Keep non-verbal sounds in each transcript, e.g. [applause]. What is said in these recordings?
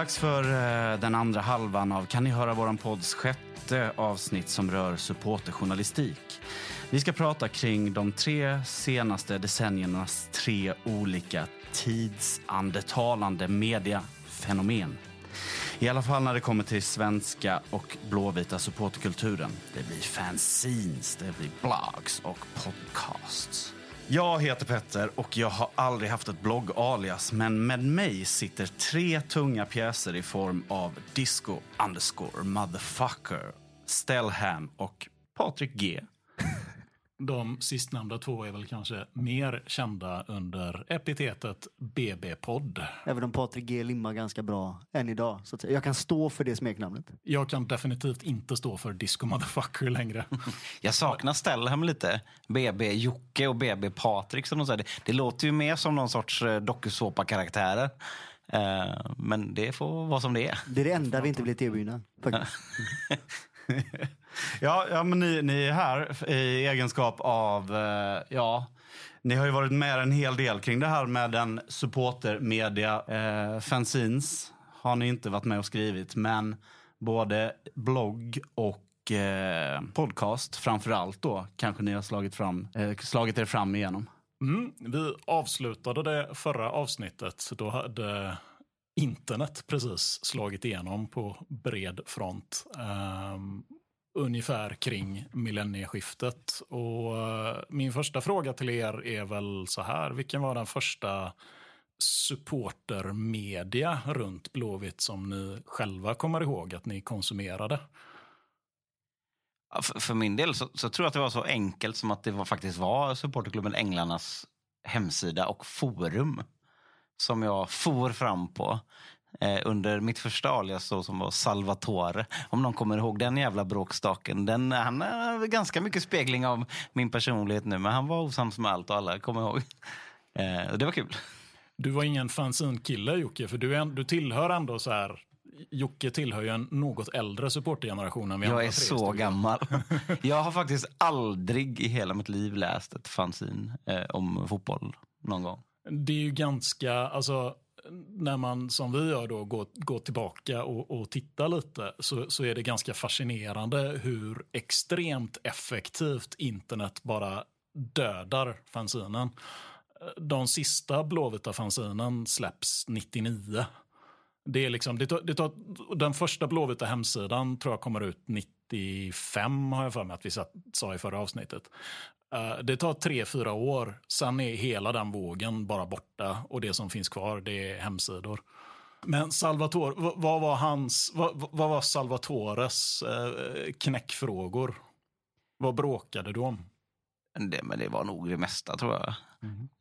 Dags för eh, den andra halvan av Kan ni höra våran podds sjätte avsnitt som rör supporterjournalistik. Vi ska prata kring de tre senaste decenniernas tre olika tidsandetalande mediafenomen. I alla fall när det kommer till svenska och blåvita supporterkulturen. Det blir fanzines, det blir blogs och podcasts. Jag heter Petter och jag har aldrig haft ett blogg-alias men med mig sitter tre tunga pjäser i form av Disco underscore motherfucker, Stellham och Patrik G. De sistnämnda två är väl kanske mer kända under epitetet BB-podd. Även om Patrik G limmar ganska bra än idag. Så att säga. Jag kan stå för det smeknamnet. Jag kan definitivt inte stå för Disco Motherfucker längre. [laughs] Jag saknar Stellham lite. BB Jocke och BB Patrik. Som de säger. Det, det låter ju mer som någon sorts eh, dokusåpa-karaktärer. Eh, men det får vara som det är. Det är det enda vi inte blivit erbjudna. [laughs] [laughs] Ja, ja men ni, ni är här i egenskap av, eh, ja, ni har ju varit med en hel del kring det här med den supportermedia. Eh, fanzines har ni inte varit med och skrivit, men både blogg och eh, podcast framför allt då kanske ni har slagit, fram, eh, slagit er fram igenom. Mm, vi avslutade det förra avsnittet. Då hade internet precis slagit igenom på bred front. Um, ungefär kring millennieskiftet. Och eh, min första fråga till er är väl så här. Vilken var den första supportermedia runt Blåvitt som ni själva kommer ihåg att ni konsumerade? För, för min del så, så tror jag att det var så enkelt som att det var, faktiskt var supporterklubben Änglarnas hemsida och forum som jag for fram på. Eh, under mitt första alias då, som var Salvatore. Om någon kommer ihåg den jävla bråkstaken. Den, han är ganska mycket spegling av min personlighet nu, men han var osams med allt och alla, kommer ihåg. Eh, det var kul. Du var ingen fanzine-kille Jocke, för du, är, du tillhör ändå så här Jocke tillhör ju en något äldre supportergeneration Jag är så stycken. gammal. [laughs] Jag har faktiskt aldrig i hela mitt liv läst ett fanzine eh, om fotboll någon gång. Det är ju ganska, alltså när man som vi gör då går, går tillbaka och, och tittar lite så, så är det ganska fascinerande hur extremt effektivt internet bara dödar fanzinen. De sista blåvita fanzinen släpps 99. Det är liksom, det tar, det tar, den första blåvita hemsidan tror jag kommer ut 95 har jag för mig att vi sa i förra avsnittet. Eh, det tar tre, fyra år. Sen är hela den vågen bara borta och det som finns kvar det är hemsidor. Men Salvatore, vad, var hans, vad, vad var Salvatores eh, knäckfrågor? Vad bråkade du om? Det, men det var nog det mesta tror jag.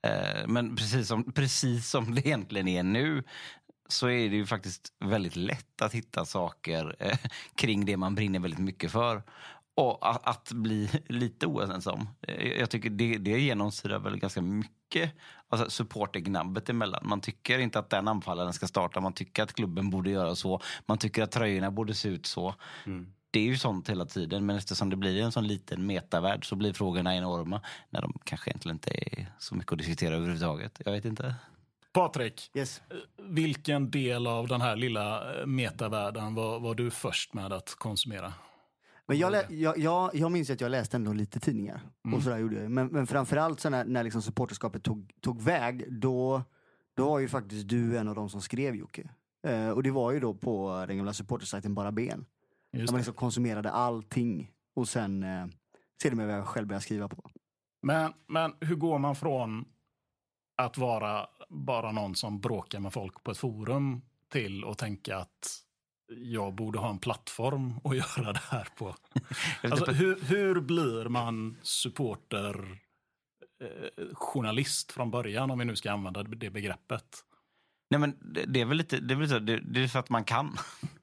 Eh, men precis som, precis som det egentligen är nu så är det ju faktiskt väldigt lätt att hitta saker eh, kring det man brinner väldigt mycket för. Och att, att bli [laughs] lite oense om. Eh, Jag tycker det, det genomsyrar väl ganska mycket alltså supportergnabbet emellan. Man tycker inte att den anfallaren ska starta. Man tycker att klubben borde göra så. Man tycker att tröjorna borde se ut så. Det är ju sånt hela tiden, men eftersom det blir en sån liten metavärld så blir frågorna enorma. När de kanske egentligen inte är så mycket att diskutera överhuvudtaget. Jag vet inte. Patrik, Yes. vilken del av den här lilla eh, metavärlden var, var du först med att konsumera? Men jag, lä- jag, jag, jag minns att jag läste ändå lite tidningar. Och sådär gjorde jag. Men, men framförallt så när, när liksom supporterskapet tog, tog väg, då, då var ju faktiskt du en av de som skrev Jocke. Eh, och det var ju då på den gamla supportersajten Bara Ben. Just Där man liksom konsumerade allting. Och sen eh, sedermera jag själv började skriva på. Men, men hur går man från att vara bara någon som bråkar med folk på ett forum till att tänka att jag borde ha en plattform att [laughs] göra det här på? [laughs] Alltså, hur, hur blir man supporter eh, journalist från början, om vi nu ska använda det begreppet? Nej, men det, det är väl lite, det är, väl lite, det, det är för att man kan.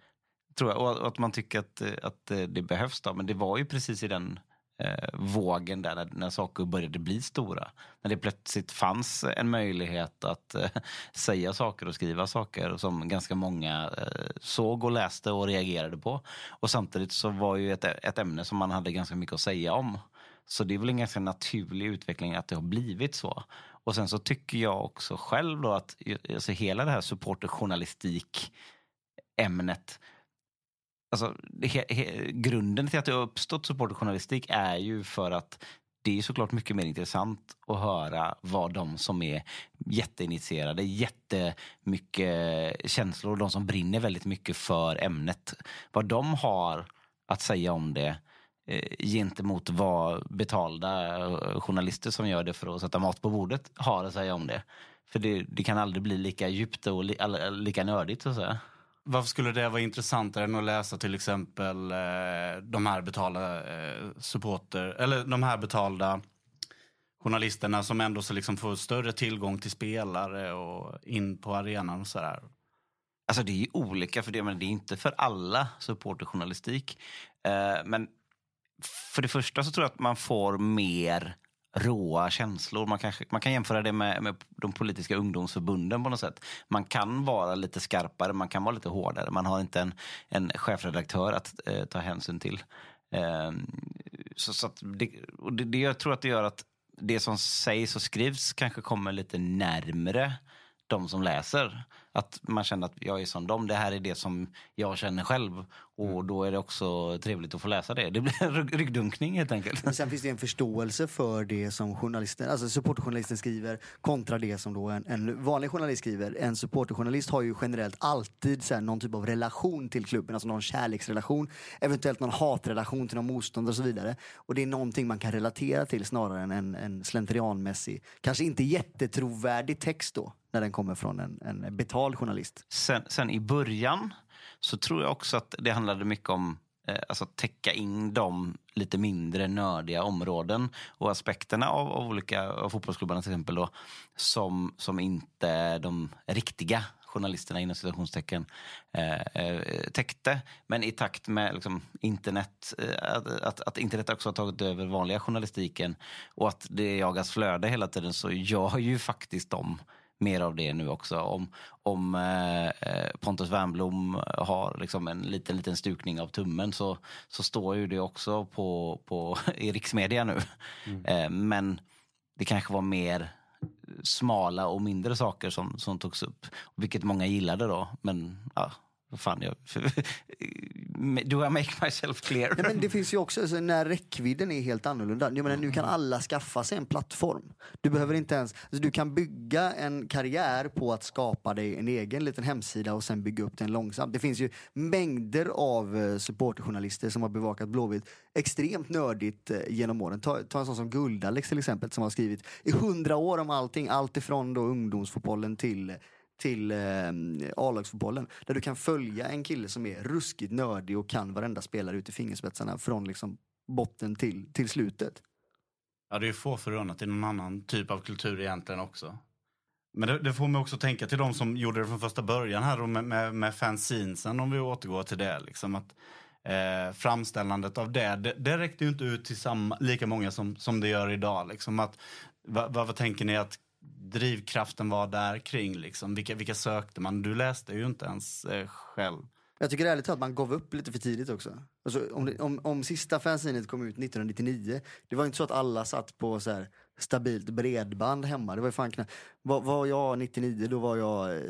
[laughs] Tror jag. Och, och att man tycker att, att eh, det behövs. Då. Men det var ju precis i den eh, vågen där när, när saker började bli stora. När det plötsligt fanns en möjlighet att eh, [laughs] säga saker och skriva saker som ganska många eh, såg och läste och reagerade på. Och samtidigt så var ju ett, ett ämne som man hade ganska mycket att säga om. Så det är väl en ganska naturlig utveckling att det har blivit så. Och sen så tycker jag också själv då att alltså hela det här supporterjournalistik ämnet. Alltså, he, he, grunden till att det har uppstått supporterjournalistik är ju för att det är såklart mycket mer intressant att höra vad de som är jätteinitierade, jättemycket känslor, de som brinner väldigt mycket för ämnet, vad de har att säga om det eh, gentemot vad betalda eh, journalister som gör det för att sätta mat på bordet har att säga om det. För det, det kan aldrig bli lika djupt och li, lika nördigt så att säga. Varför skulle det vara intressantare än att läsa till exempel eh, de här betalda eh, supporter, eller de här betalda journalisterna som ändå så liksom får större tillgång till spelare och in på arenan och sådär? Alltså det är olika, för det, men det är inte för alla supporterjournalistik. Eh, men för det första så tror jag att man får mer råa känslor. Man, kanske, man kan jämföra det med, med de politiska ungdomsförbunden på något sätt. Man kan vara lite skarpare, man kan vara lite hårdare. Man har inte en, en chefredaktör att eh, ta hänsyn till. Eh, så, så det, och det, det, jag tror att det gör att det som sägs och skrivs kanske kommer lite närmre de som läser. Att man känner att jag är som dem, det här är det som jag känner själv. Och mm. då är det också trevligt att få läsa det. Det blir [laughs] en ryggdunkning helt enkelt. Men sen finns det en förståelse för det som journalisten, alltså supporterjournalisten skriver kontra det som då en, en vanlig journalist skriver. En supporterjournalist har ju generellt alltid så här, någon typ av relation till klubben, alltså någon kärleksrelation, eventuellt någon hatrelation till någon motståndare och så vidare. Och det är någonting man kan relatera till snarare än en, en slentrianmässig, kanske inte jättetrovärdig text då när den kommer från en, en betald journalist. Sen, sen i början så tror jag också att det handlade mycket om eh, alltså täcka in de lite mindre nördiga områden och aspekterna av, av olika av fotbollsklubbarna till exempel då, som, som inte de riktiga journalisterna inom citationstecken eh, eh, täckte. Men i takt med liksom, internet, eh, att, att, att, internet också har tagit över vanliga journalistiken och att det jagas flöde hela tiden så gör ju faktiskt de mer av det nu också. Om, om eh, Pontus Wernbloom har liksom en liten, liten stukning av tummen så, så står ju det också på, på, [laughs] i riksmedia nu. Mm. Eh, men det kanske var mer smala och mindre saker som, som togs upp. Vilket många gillade då. Men ja, vad fan, jag, [laughs] do I make myself clear? Nej, men det finns ju också, alltså, när räckvidden är helt annorlunda. Jag menar, nu kan alla skaffa sig en plattform. Du behöver inte ens, alltså, du kan bygga en karriär på att skapa dig en egen liten hemsida och sen bygga upp den långsamt. Det finns ju mängder av uh, supporterjournalister som har bevakat Blåvitt extremt nördigt uh, genom åren. Ta, ta en sån som Guldalex till exempel som har skrivit i hundra år om allting, allt ifrån då ungdomsfotbollen till till eh, A-lagsfotbollen. Där du kan följa en kille som är ruskigt nördig och kan varenda spelare ut i fingerspetsarna från liksom botten till, till slutet. Ja, det är få förunnat i någon annan typ av kultur egentligen också. Men det, det, får mig också tänka till de som gjorde det från första början här med, med, med fanzinesen om vi återgår till det. Liksom att, eh, framställandet av det, det, det räckte ju inte ut till samma, lika många som, som det gör idag. Liksom att, vad, vad tänker ni att drivkraften var där kring? Liksom? Vilka, vilka sökte man? Du läste ju inte ens eh, själv. Jag tycker ärligt talat att man gav upp lite för tidigt också. Alltså, om, det, om, om sista fanzinet kom ut 1999, det var inte så att alla satt på så här stabilt bredband hemma. Det var ju fan knä... Var, var jag 99, då var jag eh,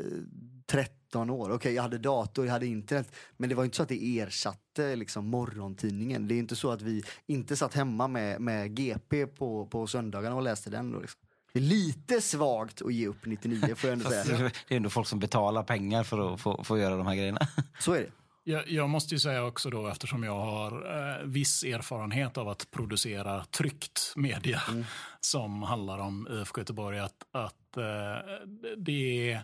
13 år. Okej, okay, jag hade dator, jag hade internet. Men det var inte så att det ersatte liksom, morgontidningen. Det är inte så att vi inte satt hemma med, med GP på, på söndagarna och läste den. Då, liksom. Det är lite svagt att ge upp 99 får jag ändå [laughs] säga. Det är ändå folk som betalar pengar för att få, få göra de här grejerna. [laughs] Så är det. Jag, jag, måste ju säga också då, eftersom jag har eh, viss erfarenhet av att producera tryckt media mm. [laughs] som handlar om IFK Göteborg, att, att eh, det, är,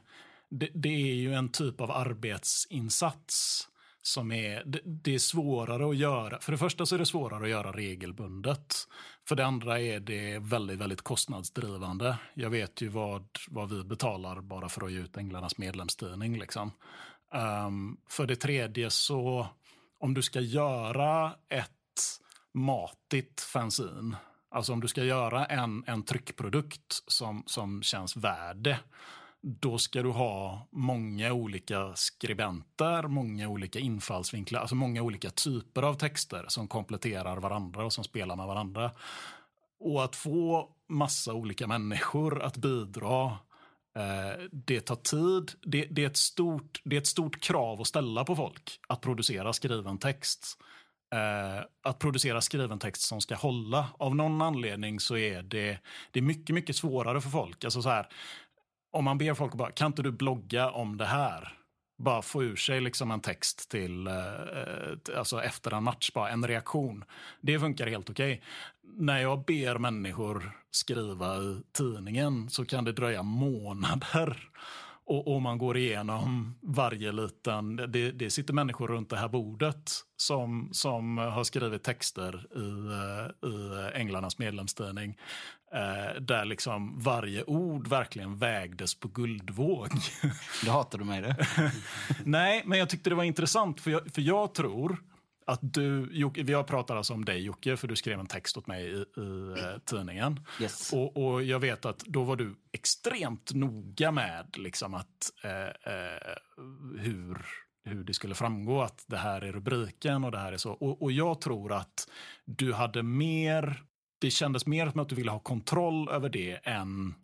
det, det, är ju en typ av arbetsinsats som är, det, det, är svårare att göra. För det första så är det svårare att göra regelbundet. För det andra är det väldigt, väldigt kostnadsdrivande. Jag vet ju vad, vad vi betalar bara för att ge ut Änglarnas medlemstidning. Liksom. Um, för det tredje så, om du ska göra ett matigt fanzine, alltså om du ska göra en, en tryckprodukt som, som känns värd det, då ska du ha många olika skribenter, många olika infallsvinklar, alltså många olika typer av texter som kompletterar varandra och som spelar med varandra. Och att få massa olika människor att bidra Eh, det tar tid. Det, det, är ett stort, det är ett stort krav att ställa på folk att producera skriven text. Eh, att producera skriven text som ska hålla. Av någon anledning så är det, det är mycket, mycket svårare för folk. Alltså så här, om man ber folk bara, kan inte du blogga om det här? Bara få ur sig liksom en text till, eh, eh alltså efter en match, bara en reaktion. Det funkar helt okej. Okay. När jag ber människor skriva i tidningen så kan det dröja månader och, och, man går igenom varje liten... Det, det sitter människor runt det här bordet som, som har skrivit texter i, eh, i Änglarnas medlemstidning eh, där liksom varje ord verkligen vägdes på guldvåg. Då hatar du mig det. [laughs] Nej, men jag tyckte det var intressant för jag, för jag tror att du, Jocke, vi har pratat alltså om dig Jocke, för du skrev en text åt mig i, i eh, tidningen. Yes. Och, och, jag vet att då var du extremt noga med liksom att eh, eh, hur, hur det skulle framgå att det här är rubriken och det här är så. Och, och jag tror att du hade mer, det kändes mer som att du ville ha kontroll över det än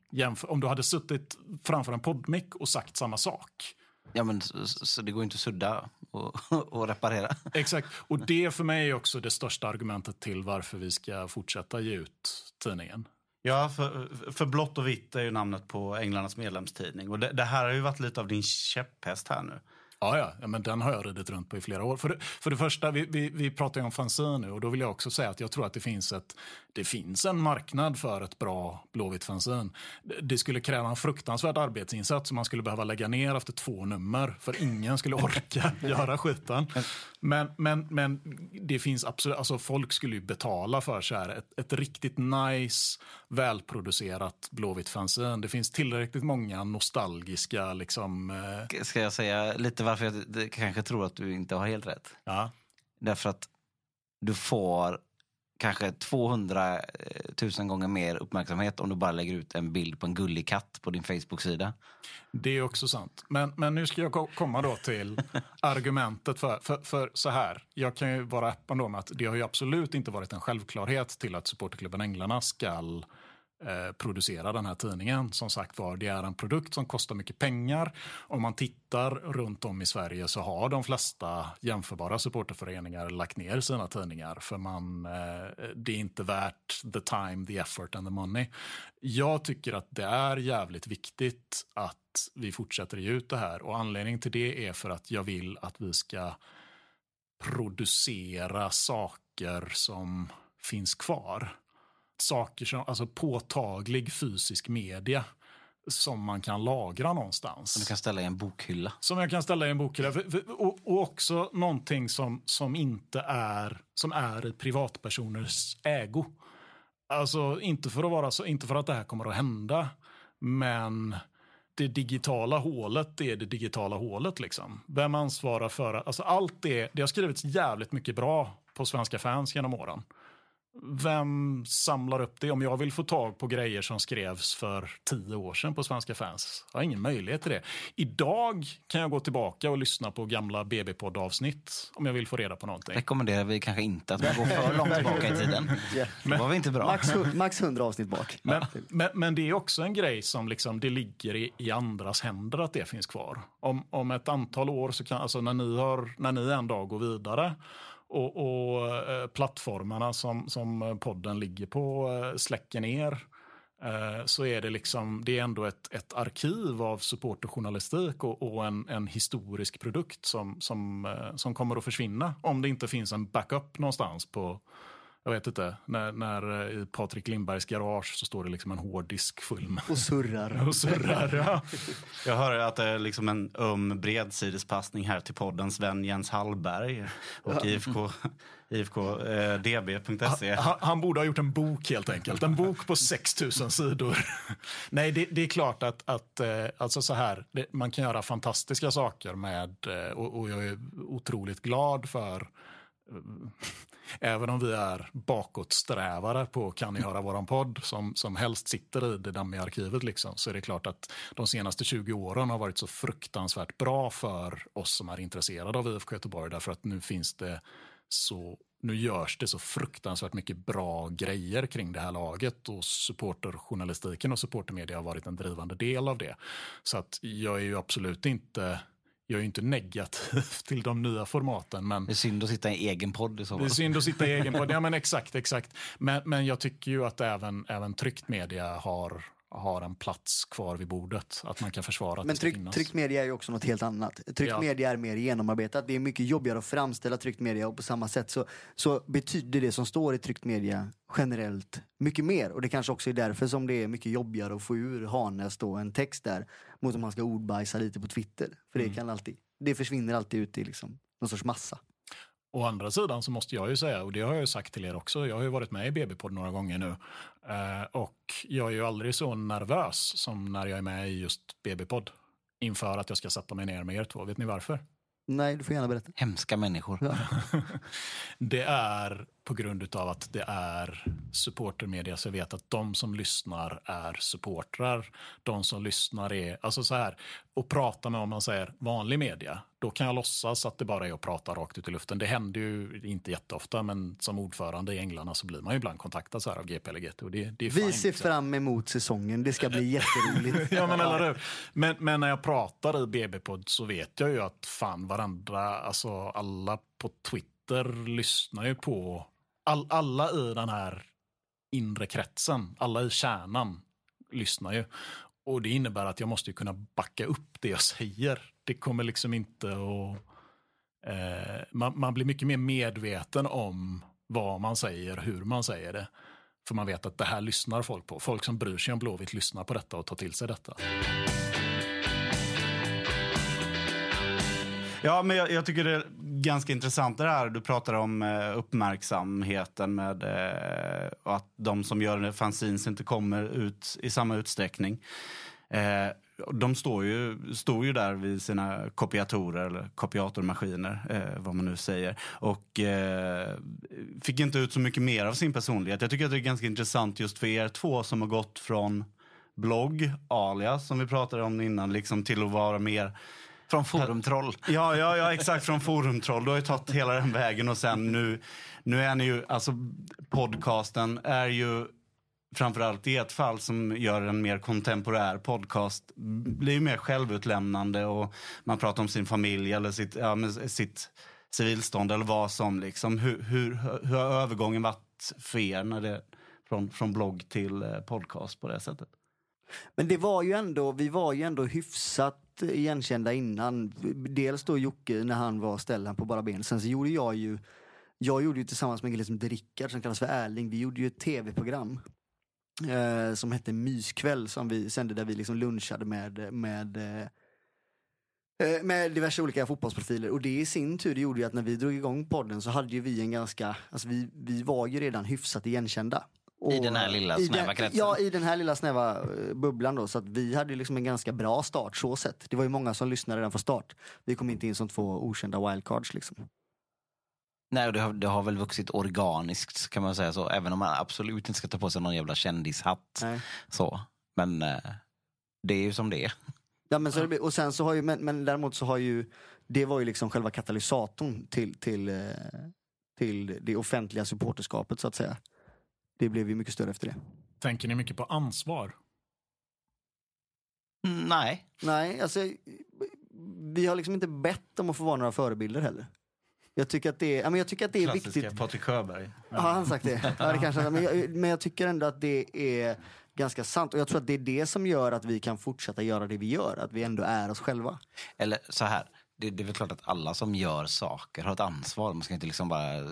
om du hade suttit framför en poddmick och sagt samma sak. Ja, men så, så det går inte att sudda och, [laughs] och reparera. Exakt, och det för mig är också det största argumentet till varför vi ska fortsätta ge ut tidningen. Ja, för, för Blått och vitt är ju namnet på Änglarnas medlemstidning. Och det, det här har ju varit lite av din käpphäst här nu. Ja, ja, ja, men den har jag ridit runt på i flera år. För det, för det första, vi, vi, vi pratar ju om fanzine nu och då vill jag också säga att jag tror att det finns, ett, det finns en marknad för ett bra blåvitt fanzine. Det skulle kräva en fruktansvärd arbetsinsats som man skulle behöva lägga ner efter två nummer för ingen skulle orka [laughs] göra skiten. Men, men, men det finns absolut, alltså folk skulle ju betala för så här, ett, ett riktigt nice, välproducerat blåvitt fanzine. Det finns tillräckligt många nostalgiska liksom... Eh... Ska jag säga lite varför jag kanske tror att du inte har helt rätt? Ja. Därför att du får kanske 200 000 eh, gånger mer uppmärksamhet om du bara lägger ut en bild på en gullig katt på din Facebook-sida. Det är också sant. Men, men nu ska jag komma då till [laughs] argumentet för, för, för, så här. Jag kan ju vara öppen då med att det har ju absolut inte varit en självklarhet till att supporterklubben Änglarna skall Eh, producera den här tidningen. Som sagt var, det är en produkt som kostar mycket pengar. Om man tittar runt om i Sverige så har de flesta jämförbara supporterföreningar lagt ner sina tidningar för man, eh, det är inte värt the time, the effort and the money. Jag tycker att det är jävligt viktigt att vi fortsätter ge ut det här och anledningen till det är för att jag vill att vi ska producera saker som finns kvar saker som, alltså påtaglig fysisk media som man kan lagra någonstans. Som du kan ställa i en bokhylla. Som jag kan ställa i en bokhylla. Och, och också någonting som, som inte är, som är i privatpersoners ägo. Alltså inte för att vara så, inte för att det här kommer att hända, men det digitala hålet är det digitala hålet liksom. Vem ansvarar för, alltså allt det, det har skrivits jävligt mycket bra på svenska fans genom åren vem samlar upp det? Om jag vill få tag på grejer som skrevs för tio år sedan på Svenska fans, jag har ingen möjlighet till det. Idag kan jag gå tillbaka och lyssna på gamla BB-poddavsnitt om jag vill få reda på någonting. Rekommenderar vi kanske inte att man går för långt tillbaka i tiden. Då var vi inte bra. Max, max 100 avsnitt bak. Men, men, men, det är också en grej som liksom, det ligger i, i andras händer att det finns kvar. Om, om ett antal år, så kan, alltså när ni, har, när ni en dag går vidare och, och eh, plattformarna som, som eh, podden ligger på eh, släcker ner eh, så är det liksom, det är ändå ett, ett arkiv av supporterjournalistik och, och en, en, historisk produkt som, som, eh, som kommer att försvinna om det inte finns en backup någonstans på, jag vet inte, när, när i Patrik Lindbergs garage så står det liksom en hårddisk full [laughs] med... Och surrar. [laughs] och surrar, ja. [laughs] Jag hör att det är liksom en öm bredsidespassning här till poddens vän Jens Hallberg och ja. IFK, IFK eh, DB.se. Han, han, borde ha gjort en bok helt enkelt. En bok på 6000 sidor. Nej, det, det, är klart att, att eh, alltså så här, det, man kan göra fantastiska saker med, eh, och, och jag är otroligt glad för även om vi är bakåtsträvare på Kan ni höra våran podd som, som helst sitter i det dammiga arkivet liksom, så är det klart att de senaste 20 åren har varit så fruktansvärt bra för oss som är intresserade av IFK Göteborg därför att nu finns det så nu görs det så fruktansvärt mycket bra grejer kring det här laget och supporterjournalistiken och supportermedia har varit en drivande del av det. Så att jag är ju absolut inte jag är inte negativ [laughs] till de nya formaten. Men det är synd att sitta i egen podd i så fall. Det är synd att sitta i egen podd, ja men exakt, exakt. Men, men jag tycker ju att även, även tryckt media har, har en plats kvar vid bordet. Att man kan försvara att Men det tryck, tryckt media är ju också något helt annat. Tryckt ja. media är mer genomarbetat. Det är mycket jobbigare att framställa tryckt media och på samma sätt så, så betyder det som står i tryckt media generellt mycket mer. Och det kanske också är därför som det är mycket jobbigare att få ur Hanes då en text där mot om man ska ordbajsa lite på Twitter. För det mm. kan alltid, det försvinner alltid ut i liksom någon sorts massa. Å andra sidan så måste jag ju säga, och det har jag ju sagt till er också, jag har ju varit med i BB-podd några gånger nu. Eh, och jag är ju aldrig så nervös som när jag är med i just BB-podd. Inför att jag ska sätta mig ner med er två. Vet ni varför? Nej, du får gärna berätta. Hemska människor. Ja. [laughs] det är på grund av att det är supportermedia så jag vet att de som lyssnar är supportrar. De som lyssnar är, alltså så här, och prata med om man säger vanlig media, då kan jag låtsas att det bara är att prata rakt ut i luften. Det händer ju inte jätteofta, men som ordförande i Änglarna så blir man ju ibland kontaktad så här av GP eller GT. Och det, det är Vi ser fram emot säsongen, det ska bli jätteroligt. [laughs] ja, men eller hur. Men, men när jag pratar i BB-podd så vet jag ju att fan varandra, alltså alla på Twitter lyssnar ju på all, alla i den här inre kretsen, alla i kärnan lyssnar ju. Och det innebär att jag måste kunna backa upp det jag säger. Det kommer liksom inte att... Eh, man, man, blir mycket mer medveten om vad man säger, hur man säger det. För man vet att det här lyssnar folk på. Folk som bryr sig om Blåvitt lyssnar på detta och tar till sig detta. Ja, men jag, jag, tycker det är ganska intressant det här. Du pratar om eh, uppmärksamheten med eh, att de som gör fanzines inte kommer ut i samma utsträckning. Eh, de står ju, står ju där vid sina kopiatorer eller kopiatormaskiner, eh, vad man nu säger. Och eh, fick inte ut så mycket mer av sin personlighet. Jag tycker att det är ganska intressant just för er två som har gått från blogg, alias, som vi pratade om innan, liksom till att vara mer från forumtroll. Ja, ja, ja, exakt. Från forumtroll. Du har ju tagit hela den vägen och sen nu, nu är ni ju, alltså podcasten är ju framförallt i ett fall som gör en mer kontemporär podcast blir ju mer självutlämnande och man pratar om sin familj eller sitt, ja, sitt civilstånd eller vad som liksom. Hur, hur, hur har övergången varit för er när det, från, från blogg till eh, podcast på det sättet? Men det var ju ändå, vi var ju ändå hyfsat igenkända innan. Dels då Jocke när han var ställan på bara ben. Sen så gjorde jag ju, jag gjorde ju tillsammans med en kille som heter Rickard som kallas för Erling, vi gjorde ju ett tv-program. Eh, som hette Myskväll som vi sände där vi liksom lunchade med, med eh, eh, med diverse olika fotbollsprofiler och det i sin tur gjorde ju att när vi drog igång podden så hade ju vi en ganska, alltså vi, vi var ju redan hyfsat igenkända. Och I den här lilla snäva den, kretsen? Ja, i den här lilla snäva eh, bubblan då. Så att vi hade liksom en ganska bra start så sett. Det var ju många som lyssnade redan från start. Vi kom inte in som två okända wildcards liksom. Nej, det har, det har väl vuxit organiskt kan man säga så. Även om man absolut inte ska ta på sig någon jävla kändishatt. Nej. Så. Men eh, det är ju som det är. Ja, men, så, och sen så har ju, men, men däremot så har ju, det var ju liksom själva katalysatorn till, till, eh, till det offentliga supporterskapet så att säga det blev ju mycket större efter det. Tänker ni mycket på ansvar? Mm, nej. Nej, alltså vi har liksom inte bett om att få vara några förebilder heller. Jag tycker att det är, jag tycker att det är Klassiska viktigt. Patrik Sjöberg. Ja, han sagt det. Ja, det kanske, men, jag, men jag tycker ändå att det är ganska sant. Och jag tror att det är det som gör att vi kan fortsätta göra det vi gör. Att vi ändå är oss själva. Eller så här, det, det, är väl klart att alla som gör saker har ett ansvar. Man ska inte liksom bara eh,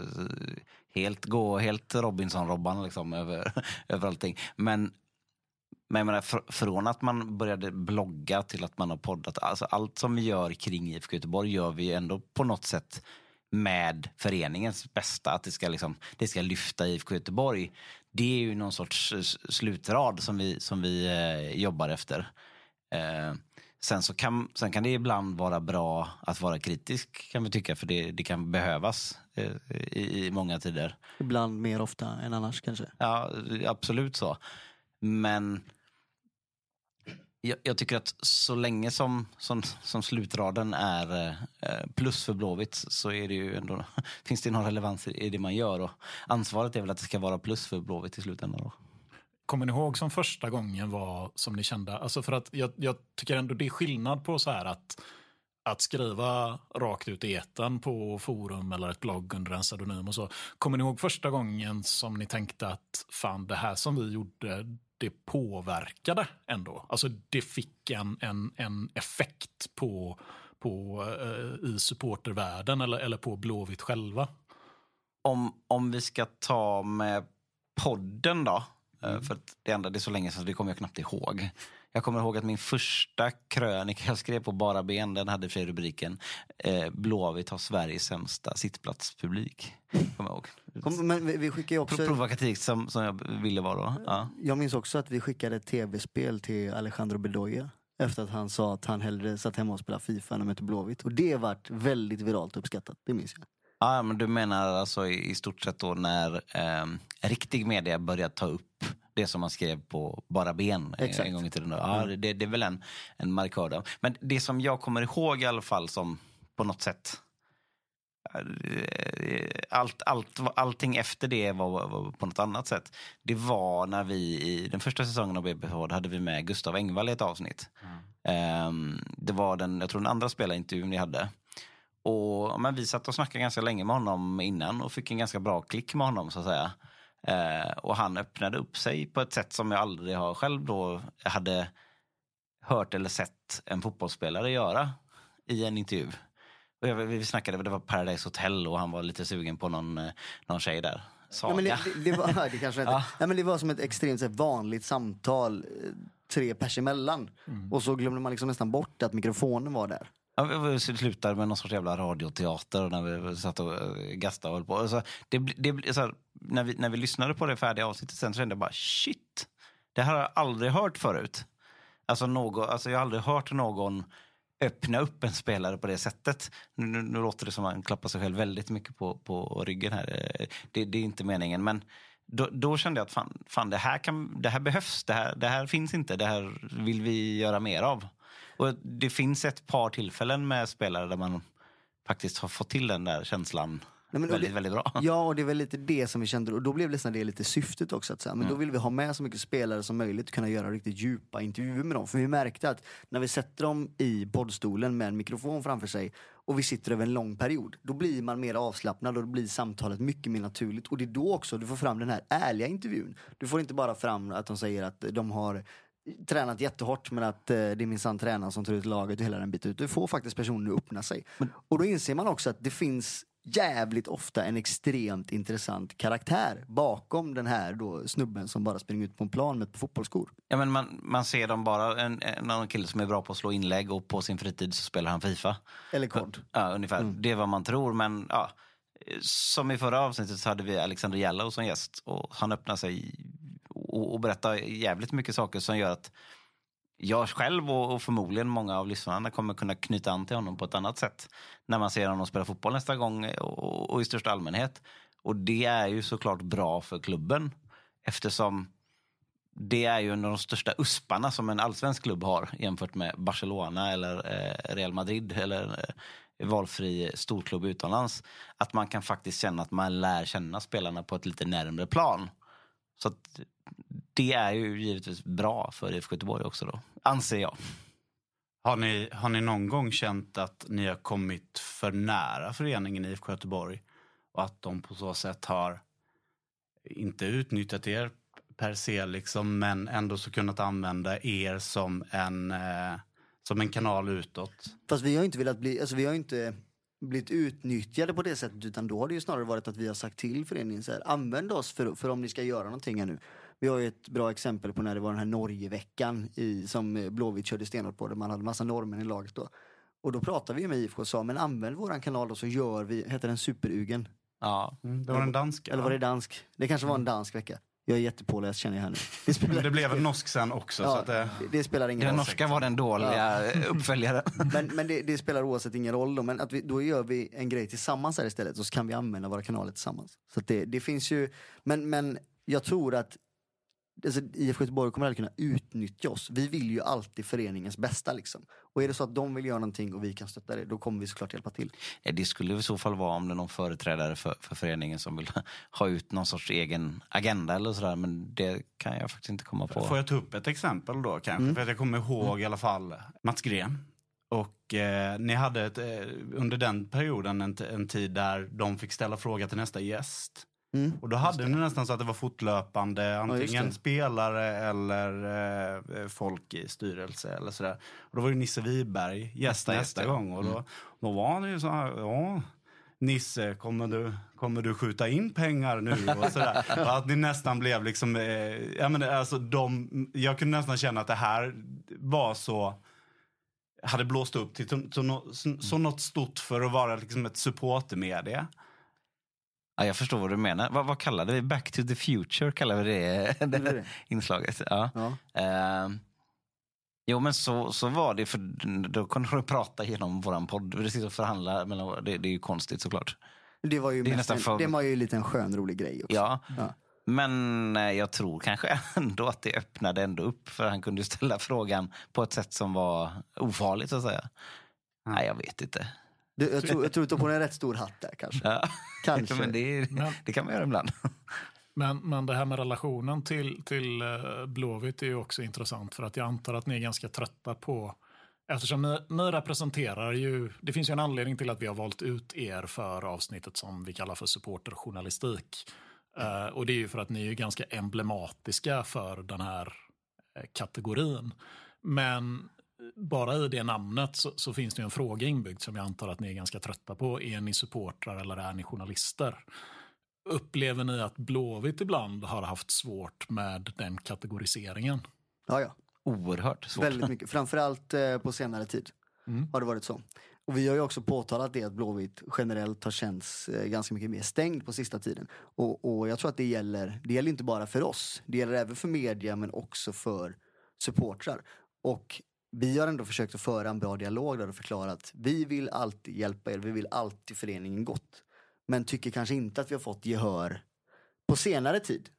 helt gå helt Robinson-Robban liksom över, [laughs] över allting. Men, men jag menar, fr från att man började blogga till att man har poddat. Alltså allt som vi gör kring IFK Göteborg gör vi ändå på något sätt med föreningens bästa. Att det ska, liksom, det ska lyfta IFK Göteborg. Det är ju någon sorts slutrad som vi, som vi eh, jobbar efter. Eh, Sen, så kan, sen kan det ibland vara bra att vara kritisk kan vi tycka för det, det kan behövas eh, i, i, många tider. Ibland mer ofta än annars kanske? Ja, absolut så. Men jag, jag tycker att så länge som, som, som slutraden är eh, plus för Blåvitt så är det ju ändå, [laughs] finns det någon relevans i det man gör. Och ansvaret är väl att det ska vara plus för Blåvitt i slutändan. Då. Kommer ni ihåg som första gången var som ni kände? Alltså för att jag, jag tycker ändå det är skillnad på så här att att skriva rakt ut i etan på forum eller ett blogg under en pseudonym och så. Kommer ni ihåg första gången som ni tänkte att fan det här som vi gjorde det påverkade ändå? Alltså det fick en, en, en effekt på, på eh, i supportervärlden eller, eller på Blåvitt själva? Om, om vi ska ta med podden då. Mm. För det enda, det är så länge sedan så det kommer jag knappt ihåg. Jag kommer ihåg att min första krönika jag skrev på Bara Ben, den hade för rubriken eh, Blåvitt har Sveriges sämsta sittplatspublik. Kommer jag ihåg. men vi, skickade också... Provokativt som, som jag ville vara då. Ja. Jag minns också att vi skickade ett tv-spel till Alejandro Bedoya. Efter att han sa att han hellre satt hemma och spelade Fifa än mötte Blåvitt. Och det vart väldigt viralt uppskattat, det minns jag. Ja, men du menar alltså i, i stort sett då när eh, riktig media började ta upp det som man skrev på Bara Ben Exakt. en gång i tiden. Ja, mm. det, det, är väl en, en markör. Men det som jag kommer ihåg i alla fall som på något sätt eh, allt, allt, allting efter det var, var, på något annat sätt. Det var när vi i den första säsongen av BBH hade vi med Gustav Engvall i ett avsnitt. Mm. Um, det var den, jag tror den andra spelarintervjun ni hade. Och, men vi satt och snackade ganska länge med honom innan och fick en ganska bra klick med honom så att säga. Eh, och han öppnade upp sig på ett sätt som jag aldrig har själv då hade hört eller sett en fotbollsspelare göra i en intervju. Och jag, vi snackade, det var Paradise Hotel och han var lite sugen på någon, eh, någon tjej där. Saga. Ja, men det, det, det, var, [laughs] det kanske ja. ja. men det var som ett extremt vanligt samtal eh, tre pers emellan. Mm. Och så glömde man liksom nästan bort att mikrofonen var där. Ja, vi slutade med någon sorts jävla radioteater när vi satt och eh, gastade och höll på. Så det, det, så här, när, vi, när vi lyssnade på det färdiga avsnittet sen så kände jag bara shit, det här har jag aldrig hört förut. Alltså, någon, alltså jag har aldrig hört någon öppna upp en spelare på det sättet. Nu, nu, nu låter det som att man klappar sig själv väldigt mycket på, på ryggen här. Eh, det, det är inte meningen. Men då, då, kände jag att fan, fan det, här kan, det här behövs, det här, det här finns inte, det här vill vi göra mer av. Och det finns ett par tillfällen med spelare där man faktiskt har fått till den där känslan Nej, men väldigt, det, väldigt bra. [laughs] Ja, och det är väl lite det som vi kände. Och då blev nästan det lite syftet också. Att säga, men mm. Då vill vi ha med så mycket spelare som möjligt kunna göra riktigt djupa intervjuer med dem. För vi märkte att när vi sätter dem i poddstolen med en mikrofon framför sig och vi sitter över en lång period, då blir man mer avslappnad och då blir samtalet mycket mer naturligt. Och det är då också du får fram den här ärliga intervjun. Du får inte bara fram att de säger att de har tränat jättehårt men att eh, det är minsann tränaren som tar ut laget och hela den biten. Du får faktiskt personen att öppna sig. Men, och då inser man också att det finns jävligt ofta en extremt intressant karaktär bakom den här då snubben som bara springer ut på en plan med fotbollsskor. Ja, men man, man ser dem bara, en, en kille som är bra på att slå inlägg och på sin fritid så spelar han Fifa. Eller kod. Ja, ungefär. Mm. Det är vad man tror, men ja. Som i förra avsnittet så hade vi Alexander Jallow som gäst och han öppnar sig och, och berättar jävligt mycket saker som gör att jag själv och, och, förmodligen många av lyssnarna kommer kunna knyta an till honom på ett annat sätt när man ser honom spela fotboll nästa gång och, och i största allmänhet. Och det är ju såklart bra för klubben eftersom det är ju en av de största usparna som en allsvensk klubb har jämfört med Barcelona eller eh, Real Madrid eller eh, valfri storklubb utomlands. Att man kan faktiskt känna att man lär känna spelarna på ett lite närmre plan. Så det är ju givetvis bra för IFK Göteborg också då, anser jag. Har ni, har ni någon gång känt att ni har kommit för nära föreningen IFK Göteborg och att de på så sätt har inte utnyttjat er per se liksom, men ändå så kunnat använda er som en, eh, som en kanal utåt? Fast vi har inte velat bli, alltså vi har inte blivit utnyttjade på det sättet utan då har det ju snarare varit att vi har sagt till föreningen så här, använd oss för, för om ni ska göra någonting här nu. Vi har ju ett bra exempel på när det var den här Norgeveckan i, som Blåvitt körde stenhårt på där man hade massa normer i laget då. Och då pratade vi med IFK och sa men använd våran kanal och så gör vi, heter den Superugen? Ja, mm, det var en dansk. Eller var det dansk? Det kanske var en dansk vecka. Jag är jättepåläst känner jag här nu. Det, [laughs] spelar... det blev en norsk sen också. Ja, så det... Det, det... spelar ingen roll. Den norska var den dåliga ja. [laughs] uppföljaren. [laughs] men men det, det, spelar oavsett ingen roll. Då. Men att vi, då gör vi en grej tillsammans här istället. Och så kan vi använda våra kanaler tillsammans. Så det, det finns ju, men, men jag tror att alltså, IFK Göteborg kommer aldrig kunna utnyttja oss. Vi vill ju alltid föreningens bästa liksom. Och är det så att de vill göra någonting och vi kan stötta det, då kommer vi såklart hjälpa till. Det skulle i så fall vara om det är någon företrädare för, för föreningen som vill ha ut någon sorts egen agenda eller sådär. Men det kan jag faktiskt inte komma på. Får jag ta upp ett exempel då kanske? Mm. För att jag kommer ihåg i alla fall Mats Gren. Och eh, ni hade ett, eh, under den perioden en, en tid där de fick ställa fråga till nästa gäst. Mm. Och då hade ni nästan så att det var fortlöpande, antingen det. spelare eller eh, folk i styrelse eller sådär. Och då var ju Nisse Wiberg gäst Nästa ja. gång. Och då, Mm. då var han ju så här, ja Nisse, kommer du, kommer du skjuta in pengar nu? [laughs] Och sådär. och att ni nästan blev liksom, eh, ja men alltså de, jag kunde nästan känna att det här var så, hade blåst upp till så, så, så, så något stort för att vara liksom ett supportermedia. Ja, jag förstår vad du menar. Vad, vad kallade vi Back to the future? Kallar vi det, [laughs] det det det? inslaget? Ja. Ja. Ehm, jo, men så, så var det. För då kunde du prata genom våran podd. Vi sitter och förhandlar. Mellan, det, det är ju konstigt såklart. Det var ju, Det nästan en, för- det var ju lite en skön rolig grej också. Ja. Ja. Men eh, jag tror kanske [laughs] ändå att det öppnade ändå upp. För han kunde ställa frågan på ett sätt som var ofarligt så att säga. Nej, jag vet inte. Du, jag, tror, jag tror du tar på dig en rätt stor hatt där kanske. Ja. Kanske. [laughs] men det, Men- det kan man göra ibland. Men, men det här med relationen till, till eh, Blåvitt är ju också intressant för att jag antar att ni är ganska trötta på Eftersom ni, ni representerar ju, det finns ju en anledning till att vi har valt ut er för avsnittet som vi kallar för supporterjournalistik. Eh, och det är ju för att ni är ju ganska emblematiska för den här eh, kategorin. Men bara i det namnet så, så finns det ju en fråga inbyggd som jag antar att ni är ganska trötta på. Är ni supportrar eller är ni journalister? Upplever ni att Blåvitt ibland har haft svårt med den kategoriseringen? Ja, ja. Oerhört svårt. Väldigt mycket. Framförallt eh, på senare tid Mm. har det varit så. Och vi har ju också påtalat det att Blåvitt generellt har känts eh, ganska mycket mer stängd på sista tiden. Och, och jag tror att det gäller, det gäller inte bara för oss. Det gäller även för media men också för supportrar. Och vi har ändå försökt att föra en bra dialog där och förklara att vi vill alltid hjälpa er, vi vill alltid föreningen gott. Men tycker kanske inte att vi har fått gehör på senare tid.